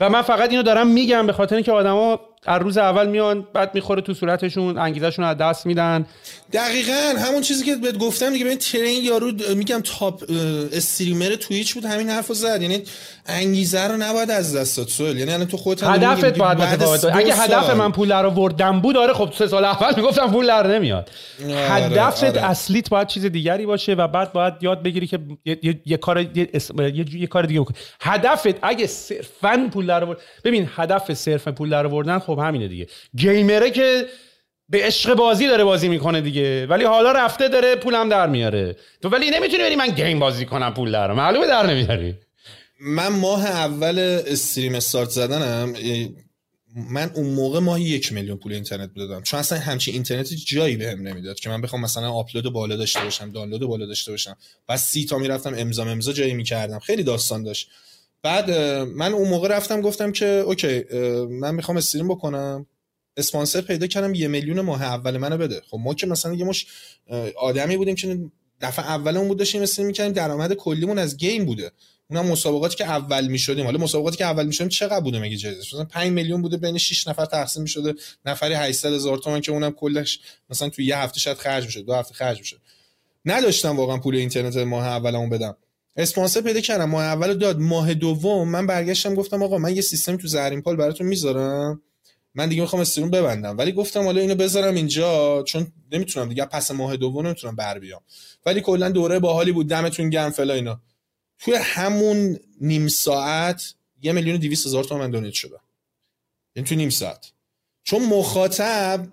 S2: و من فقط اینو دارم میگم به خاطر اینکه آدما از روز اول میان بعد می‌خوره تو صورتشون انگیزشون از دست میدن.
S1: دقیقا همون چیزی که بهت گفتم دیگه ببین ترین یارو میگم تاپ استریمر تویچ بود همین حرفو زد. یعنی انگیزه رو نباید از دست داد سوال یعنی الان تو خودت
S2: هدفت باید متفاوت اگه هدف من پول رو وردم بود آره خب سه سال اول می‌گفتم پول در نمیاد. آره هدفت آره. اصلیت باید چیز دیگری باشه و بعد باید یاد بگیری که یه, کار یه, یه،, کار دیگه بکنی هدفت اگه صرفا پول در ببین هدف صرف پول در آوردن خب همینه دیگه. گیمره که به عشق بازی داره بازی می‌کنه دیگه. ولی حالا رفته داره پولم در میاره. تو ولی نمی‌تونی بری من گیم بازی کنم پول در معلومه در نمیاری.
S1: من ماه اول استریم استارت زدنم من اون موقع ماهی یک میلیون پول اینترنت دادم چون اصلا همچین اینترنتی جایی بهم نمی‌داد که من بخوام مثلا آپلود بالا داشته باشم دانلود بالا داشته باشم. بعد سی تا می‌رفتم امضا امضا جایی می‌کردم. خیلی داستان داشت. بعد من اون موقع رفتم گفتم که اوکی من می‌خوام stream بکنم. اسپانسر پیدا کردم یه میلیون ماه اول منو بده. خب ما که مثلا یه مشت آدمی بودیم که دفعه اولمون بود داشتیم stream می‌کردیم درآمد کلیمون از game بوده. اونم مسابقاتی که اول می‌شدیم. حالا مسابقاتی که اول می‌شدیم چقدر بوده مگه جایزش؟ مثلا 5 میلیون بوده بین 6 نفر تقسیم می‌شده. نفری 800 هزار تومان که اونم کلش مثلا تو یه هفته شاید خرج می‌شد دو هفته خرج می‌شد. نداشتم واقعا پول اینترنت ماه اولمون بدم. اسپانسر پیدا کردم. ماه اول داد. ماه دوم من برگشتم گفتم آقا من یه سیستمی تو زهرین پال براتون می‌ذارم. من دیگه می‌خوام استریم ببندم. ولی گفتم حالا اینو بذارم اینجا چون نمی‌تونم دیگه. پس ماه دوم نمی‌تونم بر بیام. ولی کلا دوره باحالی بود. دمتون گرم فلا اینا. توی همون نیم ساعت یه میلیون دیویس هزار تومن من دونیت شده این تو نیم ساعت. چون مخاطب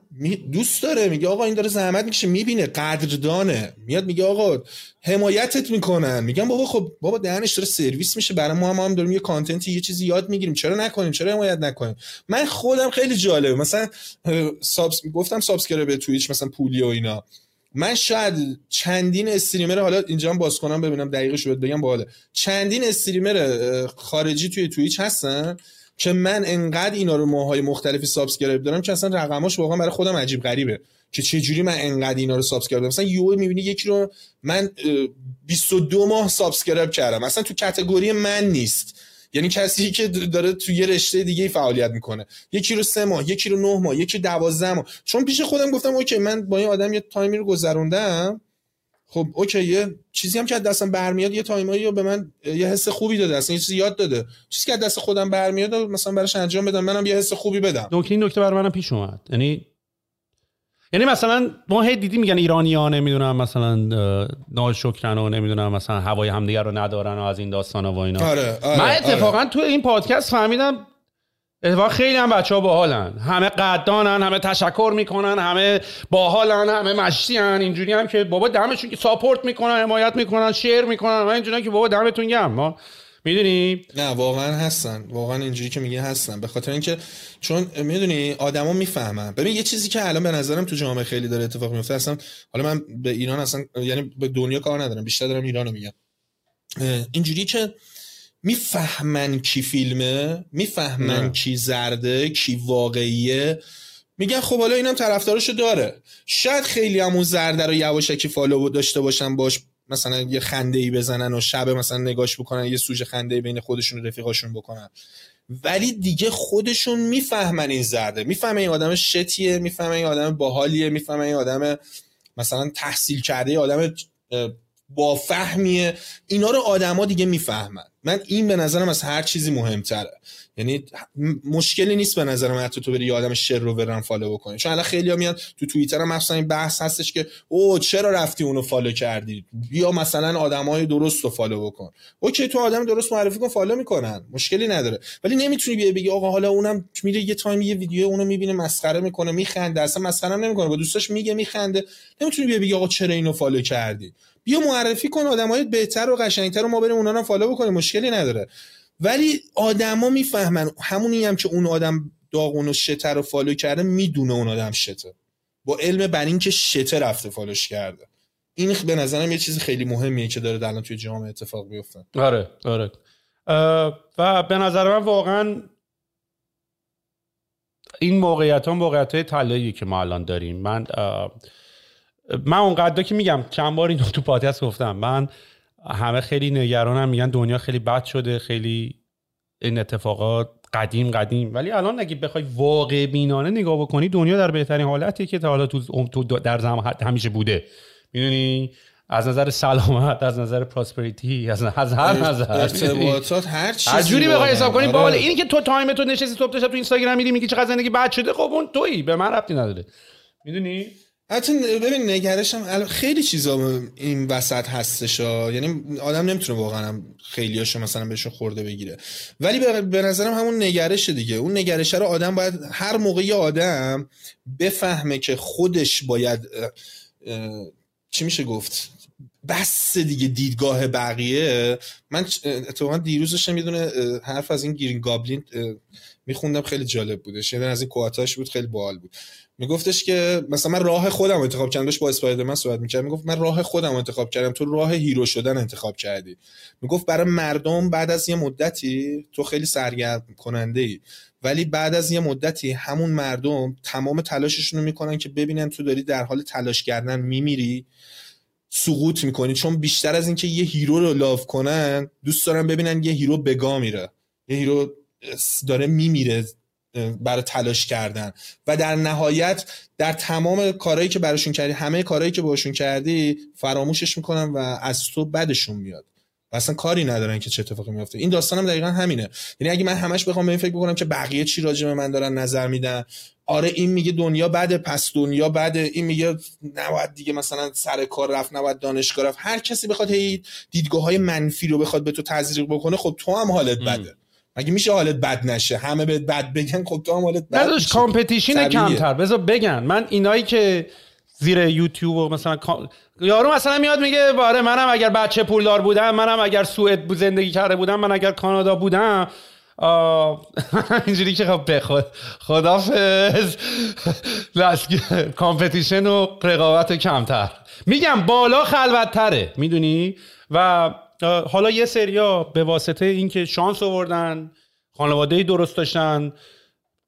S1: دوست داره میگه آقا این داره زحمت می‌کشه می‌بینه قدردانه. میاد میگه آقا حمایتت می‌کنن میگم بابا خب بابا دهنش داره سرویس میشه برای ما هم, هم داریم یه کانتنتی یه چیزی یاد می‌گیریم. چرا نکنیم؟ چرا حمایت نکنیم؟ من خودم خیلی جالبه. مثلا subs گفتم subscribe تویچ مثلا پولی و اینا. من شاید چندین streamer حالا اینجا هم باز کنم ببینم دقیقش رو بگم باحاله. چندین streamer خارجی توی تویچ هستن؟ که من انقدر اینا رو ماهای مختلفی subscribe دارم که اصلا رقماش واقعا برای خودم عجیب غریبه. که چه جوری من انقدر اینا رو subscribe دارم؟ مثلا یهو می‌بینی یکی رو من 22 ماه subscribe کردم. اصلا تو category من نیست. یعنی کسی که داره تو یه رشته دیگه فعالیت می‌کنه. یکی رو سه ماه یکی رو نه ماه یکی دوازده ماه. چون پیش خودم گفتم اوکی من با این آدم یه time ی رو گذروندم. خب اوکی یه چیزی هم که از دستم برمیاد یه time ایی رو به من یه حس خوبی داده اصلا یه چیزی یاد داده. چیزی که از دست خودم برمیاد مثلا براش انجام بدم منم یه حس خوبی بدم.
S2: نکته این نکته برای منم پیش اومد. یعنی یعنی مثلا ما هی دیدی میگن ایرانی ها نمی‌دونم مثلا ناشکرن و نمی‌دونم مثلا هوای همدیگه رو ندارن و از این داستان و اینا.
S1: آره، آره،
S2: من اتفاقا آره. تو این پادکست فهمیدم اتفاقا خیلی هم بچه ها باحالن. همه قدانن همه تشکر می‌کنن همه باحالن همه مشتیان اینجوری هم که بابا دمشون که ساپورت می‌کنن حمایت می‌کنن شیر می‌کنن و اینجوری که بابا دمتون گرم. ما می‌دونی؟
S1: نه واقعا هستن. واقعا اینجوری که میگه هستن. به خاطر اینکه چون می‌دونی آدما می‌فهمن. ببین یه چیزی که الان به نظرم تو جامعه خیلی داره اتفاق میفته اصلا حالا من به ایران اصلا یعنی به دنیا کار ندارم بیشتر دارم ایرانو میگم. اینجوری که می‌فهمن کی فیلمه؟ می‌فهمن کی زرده؟ کی واقعیه؟ میگن خب حالا اینم طرفدارشو داره. شاید خیلی همون زرده رو یواشکی فالو داشته باشن باش مثلا یه خنده ای بزنن و شب مثلا نگاش بکنن یه سوژه خنده ای بین خودشون و رفیقاشون بکنن. ولی دیگه خودشون می‌فهمن این زرده. می‌فهمن این آدم شتیه می‌فهمن این آدم باحالیه می‌فهمن این آدم مثلا تحصیل کرده آدم با فهمیه اینا رو آدما دیگه می‌فهمن. من این به نظرم از هر چیزی مهمتره. یعنی مشکلی نیست به نظرم حتی تو بری آدم شت رو برن follow بکنی. چون الان خیلی میاد تو توییتر هم مثلا این بحث هستش که او چرا رفتی اونو follow کردی؟ بیا مثلا آدمای درست رو follow بکن. اوکی تو آدم درست معرفی کن follow می‌کنن. مشکلی نداره. ولی نمی‌تونی بیا بگی آقا حالا اونم میره یه time یه ویدیو اونو می‌بینه مسخره می‌کنه میخنده. اصلا مسخره نمی‌کنه. با دوستاش میگه میخنده. نمی‌تونی بیا بگی آقا چرا اینو follow کردی؟ بیا معرفی کن آدمای بهتر و قشنگتر رو ما بریم اونا رو follow بکنیم. مشکلی نداره. ولی آدما می‌فهمن همونی هم که اون آدم داغون و شته رو follow کرده می‌دونه اون آدم شته. با علم بر این که شته رفته follow ش کرده. این به نظرم یه چیز خیلی مهمیه که داره الان توی جامعه اتفاق بیفته
S2: آره آره. و به نظر من واقعا این موقعیت ها موقعیت های که ما الان داریم. من من اونقدر که میگم چند بار اینو تو پادکست گفتم. من همه خیلی نگرانم میگن دنیا خیلی بد شده خیلی این اتفاقات قدیم قدیم. ولی الان اگه بخوای واقع بینانه نگاه بکنی دنیا در بهترین حالتی که تا حالا تو در زمان همیشه بوده. می‌دونی؟ از نظر سلامت از نظر prosperity از, از هر نظر.
S1: ارتباطات هر چیزی
S2: هر جوری بخوای حساب کنی آره. اینی که تو time تو نشستی صبح تا شب تو اینستاگرام میری میگی چقدر زندگی بد شده؟ خب اون تویی به من ربطی نداره. می‌دونی؟
S1: حتی ببین نگرشم خیلی چیزا این وسط هستش یعنی آدم نمی‌تونه واقعا خیلی هاشو مثلا بهشون خورده بگیره. ولی به نظرم همون نگرش دیگه. اون نگرش رو آدم باید هر موقعی آدم بفهمه که خودش باید چی میشه گفت؟ بس دیگه دیدگاه بقیه. من اتفاقا دیروز داشتم می‌دونه حرف از این گیرین گابلین میخوندم خیلی جالب بودش. یعنی از این quote اش بود خیلی باحال بود. میگفتش که مثلا من راه خودم انتخاب کردم. با اسپایدرمن صحبت می‌کرد. می‌گفت من راه خودم انتخاب کردم. تو راه hero شدن انتخاب کردی. می‌گفت برای مردم بعد از یه مدتی تو خیلی سرگرم کننده ای ولی بعد از یه مدتی همون مردم تمام تلاششون رو می‌کنن که ببینن تو داری در حال تلاش کردن میمیری سقوط می‌کنی. چون بیشتر از اینکه یه hero رو love کنن دوست دارن ببینن یه hero بگا میره. یه هیرو داره میمیره. برای تلاش کردن. و در نهایت در تمام کارهایی که براشون کردی همه کارهایی که باشون کردی فراموشش می‌کنن و از تو بدشون میاد. و اصلا کاری ندارن که چه اتفاقی میفته این داستانم هم دقیقا همینه. یعنی اگه من همش بخوام به این فکر بکنم که بقیه چی راجع به من دارن نظر میدن آره این میگه دنیا بده پس دنیا بده. این میگه نباید دیگه مثلا سر کار رفت نباید دانشگاه رفت. هر کسی بخواد هی دیدگاه های منفی رو بخواد به تو تزریق بکنه خب تو هم حالت بده. مگه میشه حالت بد نشه؟ همه به بد بگن خب تو هم حالت بد
S2: نداشت کامپتیشن کمتر. بذار بگن من اینایی که زیر یوتیوب و مثلا یارو مثلا میاد میگه باره منم اگر بچه پولدار بودم منم اگر سوئد زندگی کرده بودم من اگر کانادا بودم اینجوری که خب بخود خدافز کامپتیشن و رقابت کمتر. میگم بالا خلوتتره می‌دونی؟ و حالا یه سریا به واسطه اینکه شانس آوردن خانواده درست داشتن.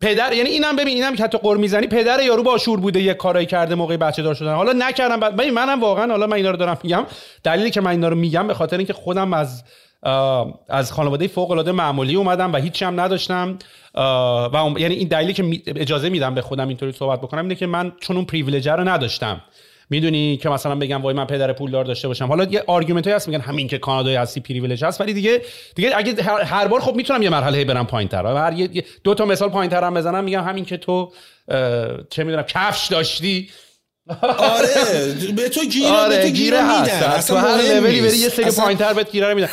S2: پدر یعنی اینم ببین اینم که حتی قر می‌زنی پدر یارو با شور بوده یه کارایی کرده موقع بچه دار شدن. حالا نکردم بعد منم واقعا حالا من اینا رو دارم میگم. دلیلی که من اینا رو میگم به خاطر اینکه خودم از از خانواده فوق العاده معمولی اومدم و هیچی هم نداشتم. و یعنی این دلیلی که اجازه میدم به خودم اینطوری صحبت بکنم اینه که من چون اون رو نداشتم. می‌دونی که مثلا بگم وای من پدر پولدار داشته باشم. حالا یه argument هست میگن همین که کانادایی هستی privilege هست ولی دیگه دیگه اگه هر بار خب می‌تونم یه مرحله برم پایینتر. هر دو تا مثال پایینتر هم بزنم میگم همین که تو چه می‌دونم کفش داشتی.
S1: آره به تو گیره آره به تو گیره
S2: میدن تو هر لولی بری یه سری پایینتر بهت گیره میدن.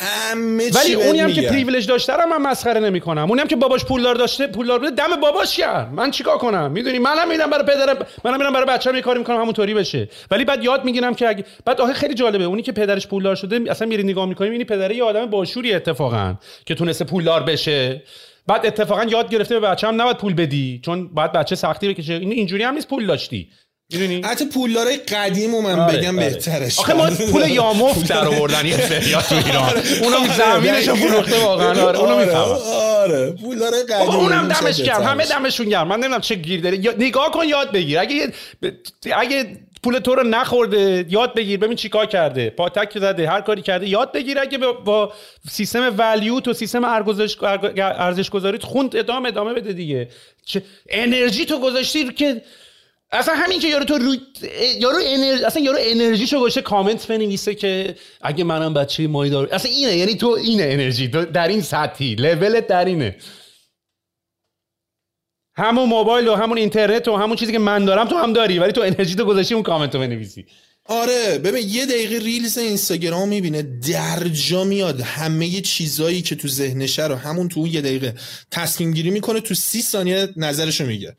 S2: ولی اونی هم که privilege داشته رو من مسخره نمی‌کنم. اونی هم که باباش پولدار داشته پولدار بوده دم باباش کرد من چیکار کنم؟ می‌دونی منم میدم برای پدرم منم میرم برای بچه‌م یه کاری می‌کنم همونطوری بشه. ولی بعد یاد می‌گیرم که اگه بعد آخه خیلی جالبه اونی که پدرش پولدار شده اصلا میری نگاه می‌کنی می‌بینی پدر یه آدم باشوری اتفاقا که تونسته پولدار بشه. بعد اتفاقا یاد گرفته به بچه‌م نباید پول بدی چون بعد بچه سختی بکشه. این اینجوری هم نیست پول داشتی.
S1: می‌دونی؟ حتی پولدارای قدیم من آره، بگم آره. بهترش
S2: آخه ما پول یامفت در آوردن یه سریا تو ایران. آره. اونو زمینشو فروخته واقعا. آره اونو می‌فهمم.
S1: آره. پولدارای قدیم
S2: اونم دمش گرم. همه دمشون گرم. من نمی‌دونم چه گیر داره نگاه کن یاد بگیر. اگه اگه پول تو رو نخورده یاد بگیر. ببین چیکار کرده. پاتک زده هر کاری کرده. یاد بگیر اگه با سیستم ولیو تو سیستم ارزش گذاریت خوند ادامه ادامه بده دیگه. چه انرژی تو گذاشتی که اصلا همین که یارو تو رو یارو انرژی اصلا یارو انرژیشو گوشه کامنت بنویسه که اگه منم بچه مایی دارم اصلا اینه یعنی تو اینه انرژی. در این سطحی. لولت در اینه. همون موبایل و همون اینترنت و همون چیزی که من دارم تو هم داری ولی تو انرژی تو گذاشتی اون کامنت رو بنویسی.
S1: آره ببین یه دقیقه reels اینستاگرام می‌بینه درجا میاد همه چیزایی که تو ذهنشه رو همون تو یه دقیقه تصمیم گیری می‌کنه تو سی ثانیه نظرشو میگه.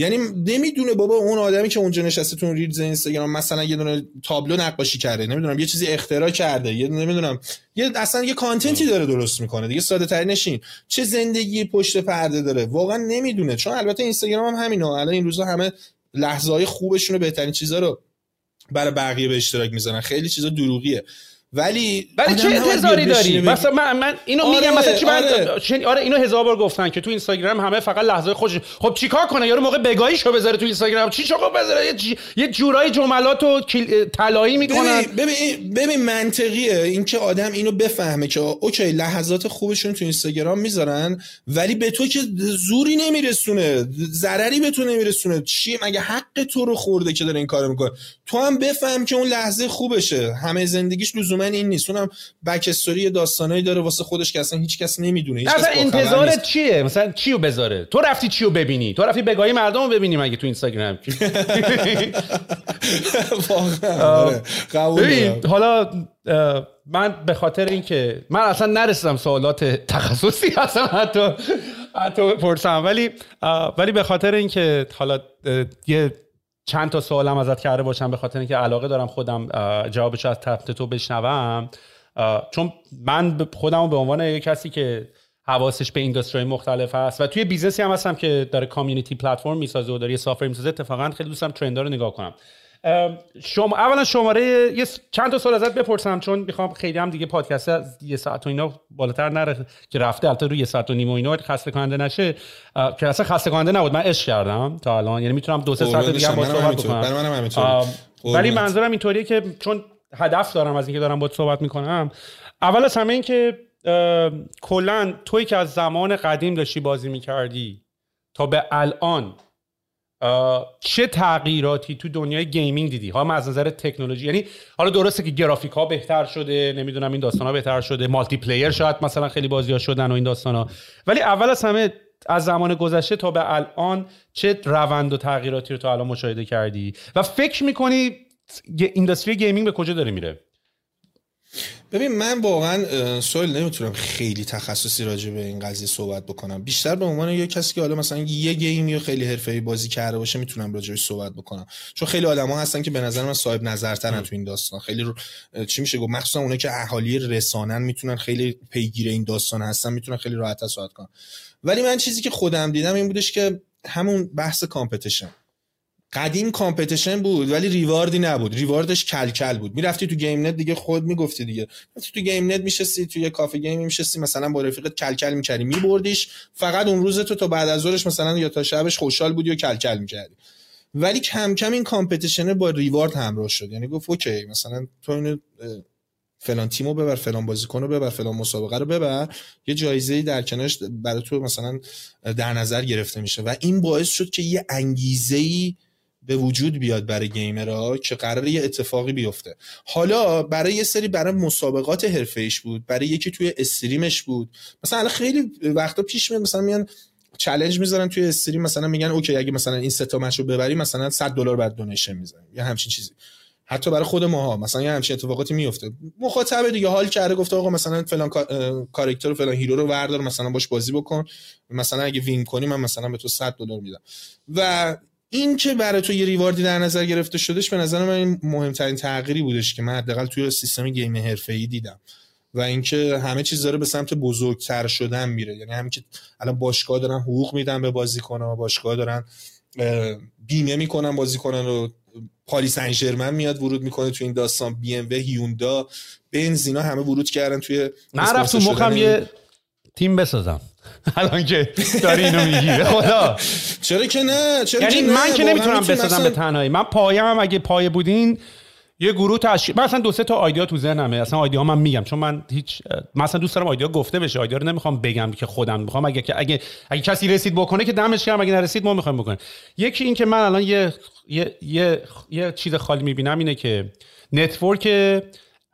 S1: یعنی نمی‌دونه بابا اون آدمی که اونجا نشسته تو reels اینستاگرام مثلا یه دونه تابلو نقاشی کرده. نمی‌دونم یه چیزی اختراع کرده. یه نمی‌دونم. یه اصلا یه content ی داره درست می‌کنه دیگه ساده تری نشین. چه زندگی پشت پرده داره؟ واقعا نمی‌دونه. چون البته اینستاگرام هم همینه. الان این روزا همه لحظه های خوبشون و بهترین چیزا رو برای بقیه به اشتراک می‌ذارن. خیلی چیزا دروغیه. ولی
S2: ولی چه انتظاری داری؟ مثلا من, من اینو آره میگم مثلا چی آره. آره اینو هزار بار گفتن که تو اینستاگرام همه فقط لحظه خوش خب چیکار کنه؟ یارو موقع بگاهیشو بذاره تو اینستاگرام. چی شو بذاره؟ یه, ج... یه جورای جملاتو طلایی می‌کنن.
S1: ببین ببین منطقیه. اینکه آدم اینو بفهمه که اوکی لحظات خوبشون تو اینستاگرام می‌ذارن ولی به تو که زوری نمیرسونه. ضرری به تو نمیرسونه. چی مگه حق تو رو خورده که داره این کارو می‌کنه؟ تو هم بفهم که اون لحظه خوبشه. همه زندگیش لزوما این نیست. اونم بک استوری داستانایی داره واسه خودش که اصلا هیچ کس نمی‌دونه. هیچ
S2: اصلا انتظارت چیه؟ مثلا چیو بذاره؟ تو رفتی چیو ببینی؟ تو رفتی بگاهی مردم رو ببینی مگه تو اینستاگرام؟
S1: آره.
S2: ببین حالا من به خاطر اینکه من اصلا نرسیدم سوالات تخصصی اصلا حتی حتی پرسم ولی ولی به خاطر اینکه حالا یه چند تا سوالم ازت کرده باشم به خاطر اینکه علاقه دارم خودم جوابش از طرف تو بشنوم. چون من خودم به عنوان یک کسی که حواسش به industry مختلف هست و توی business ی هم هستم که داره community platform می‌سازه و داره یه software می‌سازه اتفاقا خیلی دوستم trend ا رو نگاه کنم. شما اولا شماره یه چند تا سوال ازت بپرسم چون می‌خوام خیلی هم دیگه پادکست یه ساعت و اینا بالاتر نره که رفته البته روی یه ساعت و نیم و اینا خسته کننده نشه که اصلا خسته کننده نبود من عشق کردم تا الان. یعنی می‌تونم دو سه ساعت دیگه با صحبت بکنم. ولی منظورم اینطوریه که چون هدف دارم از اینکه دارم با صحبت می‌کنم اول از همه این که کلا توی که از زمان قدیم داشتی بازی می‌کردی تا به الان چه تغییراتی تو دنیای gaming دیدی؟ حالا از نظر تکنولوژی یعنی حالا درسته که گرافیک ها بهتر شده نمی‌دونم این داستان ها بهتر شده multiplayer شاید مثلا خیلی بازی ها شدن و این داستان ها ولی اول از همه از زمان گذشته تا به الان چه روند و تغییراتی رو تا الان مشاهده کردی؟ و فکر می‌کنی industry gaming به کجا داره میره؟
S1: ببین من واقعا سوال نمی‌تونم خیلی تخصصی راجع به این قضیه صحبت بکنم. بیشتر به عنوان یه کسی که حالا مثلا یه game ی رو خیلی حرفه‌ای بازی کرده باشه می‌تونم راجعش صحبت بکنم. چون خیلی آدما هستن که به نظر من صاحب نظرترن تو این داستان. خیلی رو چی میشه گفت؟ مخصوصا اونایی که اهالی رسانن می‌تونن خیلی پیگیر این داستان هستن می‌تونن خیلی راحت صحبت کنن. ولی من چیزی که خودم دیدم این بودش که همون بحث competition. قدیم competition بود ولی reward ی نبود. reward ش کلکل بود. می‌رفتی تو گیم نت دیگه خود می‌گفتی دیگه. رفتی تو گیم نت میشستی تو یه کافه گیم میشستی مثلا با رفیقت کلکل می‌کردی. میبردیش فقط اون روز تو تا بعد از ظهرش مثلا یا تا شبش خوشحال بودی و کلکل می‌کردی. ولی کم کم این competition با reward همراه شد. یعنی گفت okay مثلا تو اینو فلان تیمو ببر فلان بازیکن رو ببر فلان مسابقه رو ببر. یه جایزه در کنارش برای تو مثلا در نظر گرفته میشه. و این باعث شد که یه انگیزه ای به وجود بیاد برای گیمرها که قرار یه اتفاقی بیفته. حالا برای یه سری برای مسابقات حرفه‌ایش بود برای یکی توی استریمش بود. مثلا خیلی وقتا پیش میاد مثلا میان چالش می‌ذارن توی استریم مثلا میگن اوکی اگه مثلا این سه تا رو ببری مثلا 100 دلار بعد دونیشن می‌زنیم یا همچین چیزی. حتی برای خود ماها مثلا یه همچین اتفاقاتی میفته مخاطب دیگه حال کرده گفته آقا مثلا فلان کاراکتر و فلان hero رو بردار مثلا باش بازی بکن. مثلا اگه win کنی من مثلا به تو 100 دلار میدم. و این که برای تو یه reward ی در نظر گرفته شدش به نظر من این مهمترین تغییری بودش که من حداقل توی سیستم game حرفه‌ای دیدم. و اینکه همه چیز داره به سمت بزرگتر شدن میره. یعنی همین که الان باشگاه دارن حقوق میدن به بازیکن‌ها باشگاه دارن بیمه می‌کنن بازیکنان رو. پاریس انجرمن میاد ورود می‌کنه تو این داستان بی ام و هیوندا بنزینا همه ورود کردن توی
S2: من رفت تو مخم یه تیم بسازم. الان که داری اینو میگی. خدا.
S1: چرا که نه؟ چرا
S2: یعنی من که نمی‌تونم بسازم به تنهایی. من پایم هم اگه پایه بودین یه گروه تشکیل من اصلا دو سه تا آیدیا تو ذهنمه. اصلا آیدیا من میگم. چون من هیچ مثلا دوست دارم آیدیا گفته بشه. آیدیا رو نمی‌خوام بگم که خودم می‌خوام. اگه اگه اگه کسی رسید بکنه که دمش گرم. اگه نرسید ما می‌خوایم بکنیم. یکی این که من الان یه یه یه, یه چیز خالی می‌بینم اینه که network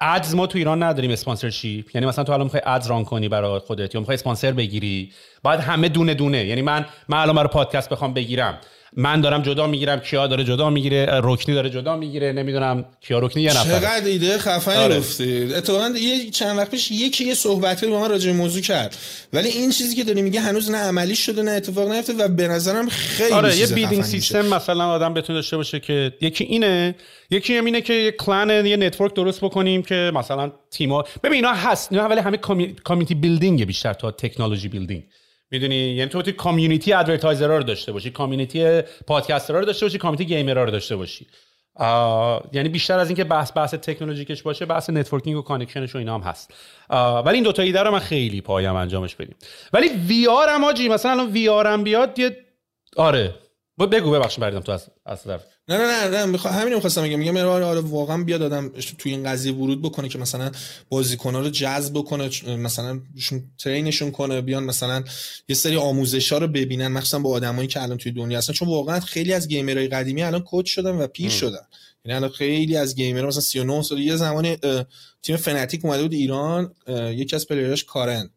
S2: ads ما تو ایران نداریم sponsorship. یعنی مثلا تو الان می‌خوای ads run کنی برای خودت یا می‌خوای اسپانسر بگیری. باید همه دونه دونه. یعنی من من الان برای پادکست بخوام بگیرم. من دارم جدا می‌گیرم کیا داره جدا می‌گیره رکنی داره جدا می‌گیره نمی‌دونم کیا رکنی یه نفر.
S1: چقدر ایده خفنی آره. گفتید. اتفاقا یه چند وقت پیش یکی یه صحبتی با من راجع به موضوع کرد. ولی این چیزی که داری میگه هنوز نه عملی شده نه اتفاق نیفتاده و به نظرم خیلی
S2: آره یه building system مثلا آدم بتونه داشته باشه که یکی اینه یکی هم اینه که یه کلان یه network درست بکنیم که مثلا تیما ببین اینا هست اینا ولی همه community building بیشتر تا technology building. می‌دونی؟ یعنی تو community advertiser ها رو داشته باشی community podcaster ها رو داشته باشی community gamer ها رو داشته باشی. یعنی بیشتر از اینکه بحث بحث تکنولوژیکش باشه بحث networking و connection ش و اینا هم هست ولی این دو تا ایده من خیلی پایم انجامش بدیم. ولی وی آر هم آجی مثلا الان وی آر هم بیاد یه آره. بگو ببخشید بردم تو از از
S1: نه نه نه نه همین می‌خواستم بگم. میگم آره آره واقعا بیاد آدم توی این قضیه ورود بکنه که مثلا بازیکن‌ها رو جذب بکنه مثلا ترینشون کنه بیان مثلا یه سری آموزشا رو ببینن مخصوصا با آدمایی که الان توی دنیا هستن. چون واقعا خیلی از گیمرهای قدیمی الان کوچ شدن و پیر شدن. یعنی الان خیلی از گیمرها مثلا 39 سال یه زمان تیم فناتیک اومده بود ایران یکی از player اش کارن.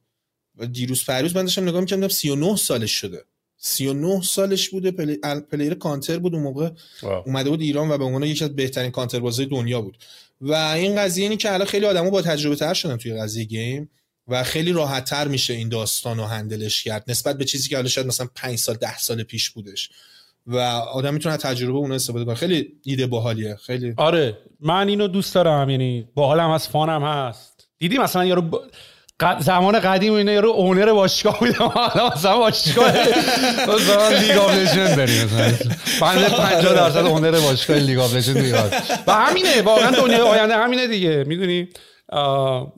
S1: و دیروز پریروز من داشتم نگاه می‌کردم 39 سالش شده. 39 سالش بوده play... player کانتر بود اون موقع. اومده بود ایران و به عنوان یکی از بهترین کانتر بازی دنیا بود. و این قضیه اینی که الان خیلی آدما با تجربه تر شدن توی قضیه game و خیلی راحت تر میشه این داستان رو handle ش کرد نسبت به چیزی که حالا شاید مثلا 5 سال 10 سال پیش بودش. و آدم می‌تونه تجربه اون استفاده کنه. خیلی ایده باحالیه. خیلی
S2: آره. من اینو دوست دارم. یعنی باحالم هست fun م هست. دیدی مثلا یارو زمان قدیم اینا یارو owner باشگاه بودم. حالا مثلا باشگاه مثلا League of Legends داریم. مثلا بنده 50 درصد owner باشگاه League of Legends میاد و همینه. واقعا دنیای آینده همینه دیگه. می‌دونی؟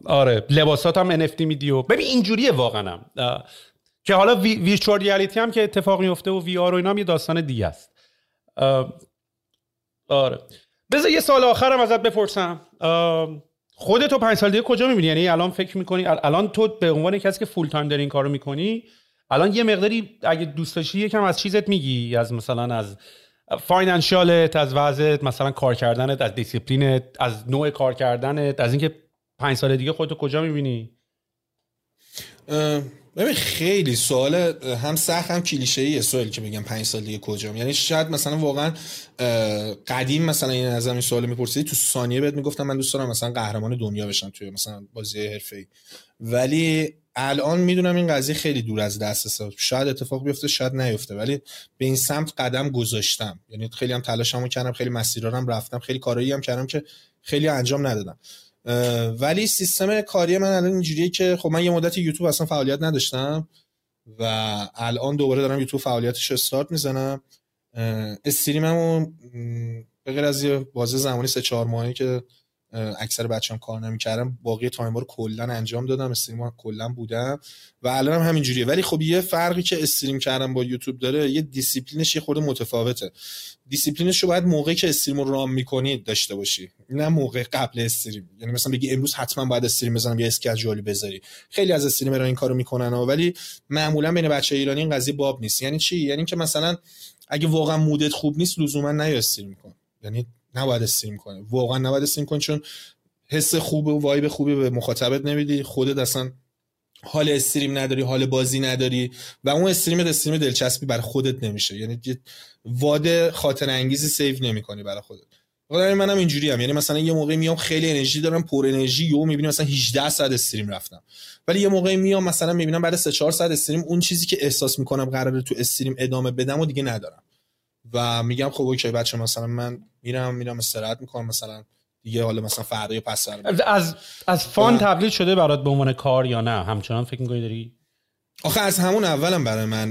S2: آره. لباسات هم NFT میدی و ببین اینجوریه واقعا که حالا virtual reality هم که اتفاق میفته و VR و اینا هم یه داستان دیگه است. آره. بذار یه سوال آخرم ازت بپرسم. خودتو پنج سال دیگه کجا می‌بینی؟ یعنی الان فکر می‌کنی؟ الان تو به عنوان کسی که full time داری این کارو می‌کنی الان یه مقداری اگه دوست داشتی یکم از چیزت میگی از مثلا از financial ت از وضعت مثلا کار کردنت از دیسیپلینت از نوع کار کردنت از اینکه پنج سال دیگه خودتو کجا می‌بینی؟
S1: ببین خیلی سوال هم سخت هم کلیشه ایه سوالی که بگم پنج سال دیگه کجام. یعنی شاید مثلا واقعا قدیم مثلا این از این سوال میپرسیدی تو ثانیه بهت می‌گفتم من دوست دارم مثلا قهرمان دنیا بشم توی مثلا بازی حرفه‌ای. ولی الان می‌دونم این قضیه خیلی دور از دست شاید اتفاق بیفته شاید نیفته. ولی به این سمت قدم گذاشتم. یعنی خیلی هم تلاشمو کردم خیلی مسیرارم رفتم خیلی کارایی هم کردم که خیلی انجام ندادم. ولی سیستم کاری من الان اینجوریه که خب من یه مدت یوتیوب اصلا فعالیت نداشتم و الان دوباره دارم یوتیوب فعالیتش استارت می‌زنم. stream مو به غیر از یه بازه زمانی سه چهار ماهی که اکثر بچه‌ام کار نمی‌کردم باقی time رو کلا انجام دادم stream کلا بودم و الان هم همینجوریه. ولی خب یه فرقی که stream کردم با یوتیوب داره یه دیسیپلینش یه خورده متفاوته. دیسیپلینش رو باید موقعی که stream رو ران می‌کنی داشته باشی نه موقع قبل stream. یعنی مثلا بگی امروز حتما باید stream بزنم یا schedule ی بذاری. خیلی از streamer ها این کارو می‌کنن ولی معمولا بین بچه ایرانی این قضیه باب نیست. یعنی چی؟ یعنی که مثلا اگه واقعا مودت خوب نیست لزوما نیا استریم کن. یعنی نباید استریم کنی. واقعا نباید استریم کنی چون حس خوب و وایب خوبی به مخاطبت نمیدی. خودت اصلا حال استریم نداری حال بازی نداری و اون استریم استریم دلچسبی برای خودت نمیشه. یعنی واد خاطر انگیزی سیو نمی‌کنی برای خودت. خدا منم اینجوری هم یعنی مثلا یه موقع میام خیلی انرژی دارم پر انرژی و می‌بینم مثلا 18 ساعت استریم رفتم. ولی یه موقع میام مثلا می‌بینم بعد 3 4 ساعت استریم اون چیزی که احساس می‌کنم قراره تو استریم ادامه بدم و دیگه ندارم. و میگم خب اوکی بچه مثلا من میرم میرم استراحت می‌کنم مثلا دیگه حالا مثلا فردا یا پس
S2: از از فان تبدیل شده برات به عنوان کار یا نه؟ همچنان فکر می‌کنی داری؟
S1: آخه از همون اولم برای من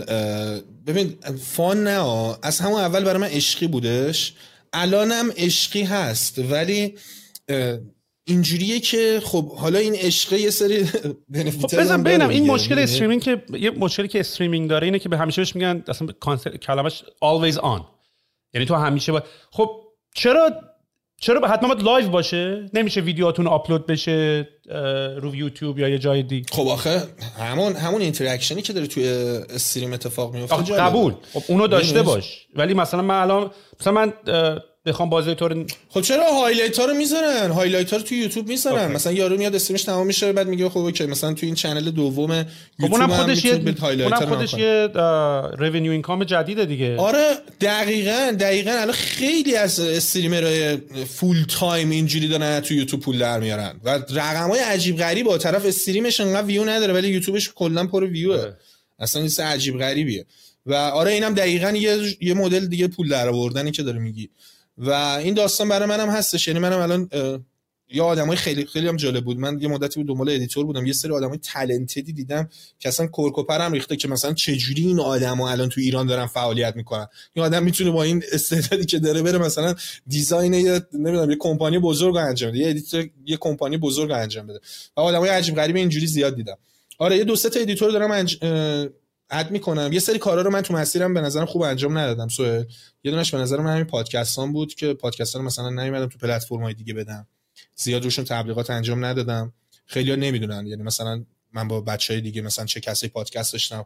S1: ببین فان نه از همون اول برای من عشقی بودش. الانم عشقی هست ولی اینجوریه که خب حالا این عشقه یه سری
S2: خب بزن ببینم این مشکل streaming که یه مشکلی که streaming داره اینه که به همیشه بهش میگن اصلا کلمش always on. یعنی تو همیشه با... خب چرا چرا به حتما باید live باشه؟ نمیشه ویدیوهاتون آپلود بشه رو یوتیوب یا یه جای دیگه.
S1: خب آخه همون همون interaction ی که داره توی stream اتفاق میفته
S2: قبول. خب اونو داشته باش. ولی مثلا من الان مثلا من بخوام بازی تو رو
S1: خب چرا highlight ها رو می‌ذارن؟ highlight ها رو تو یوتیوب می‌ذارن. مثلا یارو میاد stream ش تمام میشه بعد میگه خب okay مثلا تو این channel دوم
S2: یوتیوب خب اونم خودش یه اونم خودش یه revenue income جدیده دیگه.
S1: آره دقیقاً دقیقاً. الان خیلی از streamer های full time اینجوری دارن تو یوتیوب پول در میارن. و رقمای عجیب غریب با طرف stream ش انقدر ویو نداره ولی یوتیوبش کلا پر ویوه آره. اصلا این عجیب غریبیه. و آره اینم دقیقاً یه یه مدل دیگه پول در آوردنی که داره میگی. و این داستان برای منم هستش. یعنی منم الان یه آدمای خیلی خیلی هم جالب بود. من یه مدتی بود دنبال editor بودم. یه سری آدمای talented ی دیدم که اصلا کرک و پرم ریخته که مثلا چجوری این آدما الان تو ایران دارن فعالیت می‌کنن. این آدم می‌تونه با این استعدادی که داره بره مثلا design یه نمی‌دونم یه کمپانی بزرگ انجام بده. یه editor یه کمپانی بزرگ انجام بده. و آدمای عجیب غریب اینجوری زیاد دیدم. آره یه دو سه تا editor دارم انج... add می‌کنم. یه سری کارا رو من تو مسیرم به نظرم خوب انجام ندادم. so یه دونش به نظر من همین پادکستام بود که پادکستام مثلا نمیدم تو پلتفرم‌های دیگه بدم. زیاد روشون تبلیغات انجام ندادم. خیلی‌ها نمی‌دونن. یعنی مثلا من با بچه های دیگه مثلا چه کسی پادکست داشتم.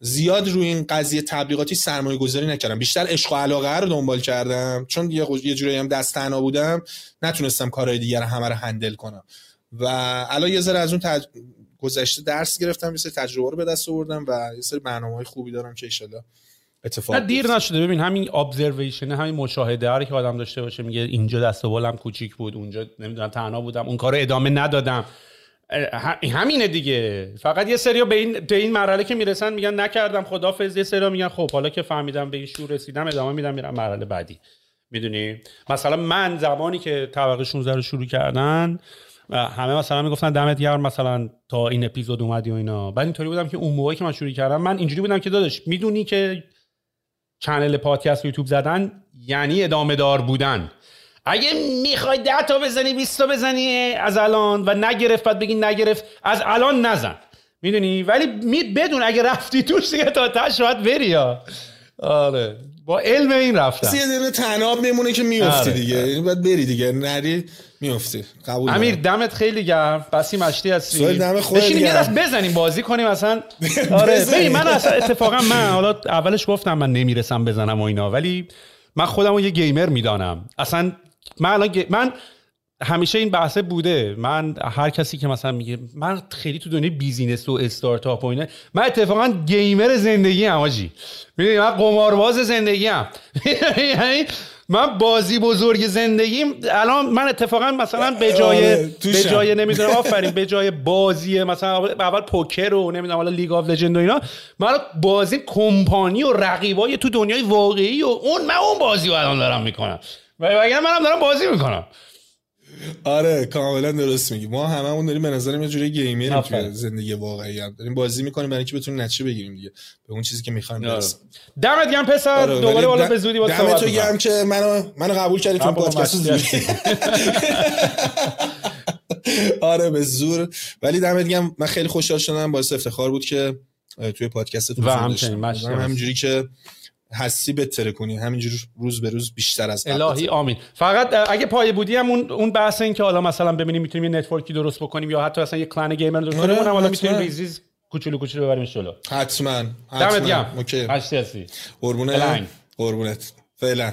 S1: زیاد روی این قضیه تبلیغاتی سرمایه گذاری نکردم. بیشتر عشق و علاقه رو دنبال کردم. چون یه, یه جوری هم دست تنها بودم نتونستم کارهای دیگر همه رو هندل کنم. و الان یه ذره از اون تج... گذشته درس گرفتم یه سری تجربه رو به دست آوردم و یه سری برنامه‌های خوبی دارم که ان اتفاق
S2: دیر نشده. ببین همین ابزرویشن همین مشاهده رو که آدم داشته باشه میگه اینجا دست و بالم کوچیک بود اونجا نمی‌دونم تنها بودم اون کارو ادامه ندادم. همینه دیگه. فقط یه سری به این به این مرحله که می‌رسن میگن نکردم خدافظ یه سری میگن خب حالا که فهمیدم به این شور رسیدم ادامه میدم میرم مرحله بعدی. می‌دونی؟ مثلا من زمانی که طبقه 16 رو شروع کردن همه مثلا می‌گفتن دمت گرم مثلا تا این اپیزود اومدی و اینا. بعد اینطوری بودم که اون موقعی که من شروع کردم من اینجوری بودم که داداش می‌دونی که چنل پادکست یوتیوب زدن یعنی ادامه دار بودن. اگه می‌خوای ده تا بزنی 20 تا بزنی از الان و نگرفت بعد بگی نگرفت از الان نزن. می‌دونی؟ ولی می بدون اگه رفتی توش دیگه تا تاش باید بری آره. با علم این رفتن.
S1: یه دونه طناب میمونه که میفتی آره. دیگه. یعنی باید بری دیگه. نری میفتی. قبول
S2: امیر دمت خیلی گرم. بسی مشتی هستی.
S1: سوال دم خودت
S2: یه دست بزنیم بازی کنیم اصلا. آره ببین من اصلا اتفاقا من حالا اولش گفتم من نمی‌رسم بزنم و اینا ولی من خودم یه gamer می‌دانم. اصلا من الان من همیشه این بحثه بوده. من هر کسی که مثلا میگه من خیلی تو دنیای business و استارتاپ و اینا من اتفاقا gamer زندگی ام آجی. می‌دونی من قمارباز زندگی ام. یعنی من بازی بزرگ زندگیم الان من اتفاقا مثلا به جای آره، به جای نمی‌دونم آفرین به جای بازی مثلا اول پوکر و نمی‌دونم حالا League of Legends و اینا من بازی کمپانی و رقیبای تو دنیای واقعی و اون من اون بازی رو الان دارم می‌کنم. و منم دارم بازی می‌کنم.
S1: آره کاملا درست میگی. ما هممون داریم به نظر یه جوری gamer تو زندگی واقعی هم داریم. بازی می‌کنیم برای اینکه بتونیم نتیجه بگیریم دیگه. به اون چیزی که می‌خوایم آره. برسیم.
S2: دمت گرم پسر. آره دوباره والا به زودی با
S1: دم تو گرم که منو منو قبول کردی تو پادکست آره به زور. ولی دمت گرم. من خیلی خوشحال شدم. باعث افتخار بود که توی پادکست
S2: و همچنین.
S1: همینجوری که هستی بهتره کنی. همینجور روز به روز بیشتر از
S2: الهی آمین. فقط اگه پای بودی هم اون اون بحث این که حالا مثلا ببینیم می‌تونیم یه network ی درست بکنیم یا حتی اصلا یه clan gamer درست کنیم اونم حالا می‌تونیم ریز ریز کوچولو کوچولو ببریم جلو.
S1: حتما
S2: دمت گرم. اوکی.
S1: قربونه قربونت. فعلا.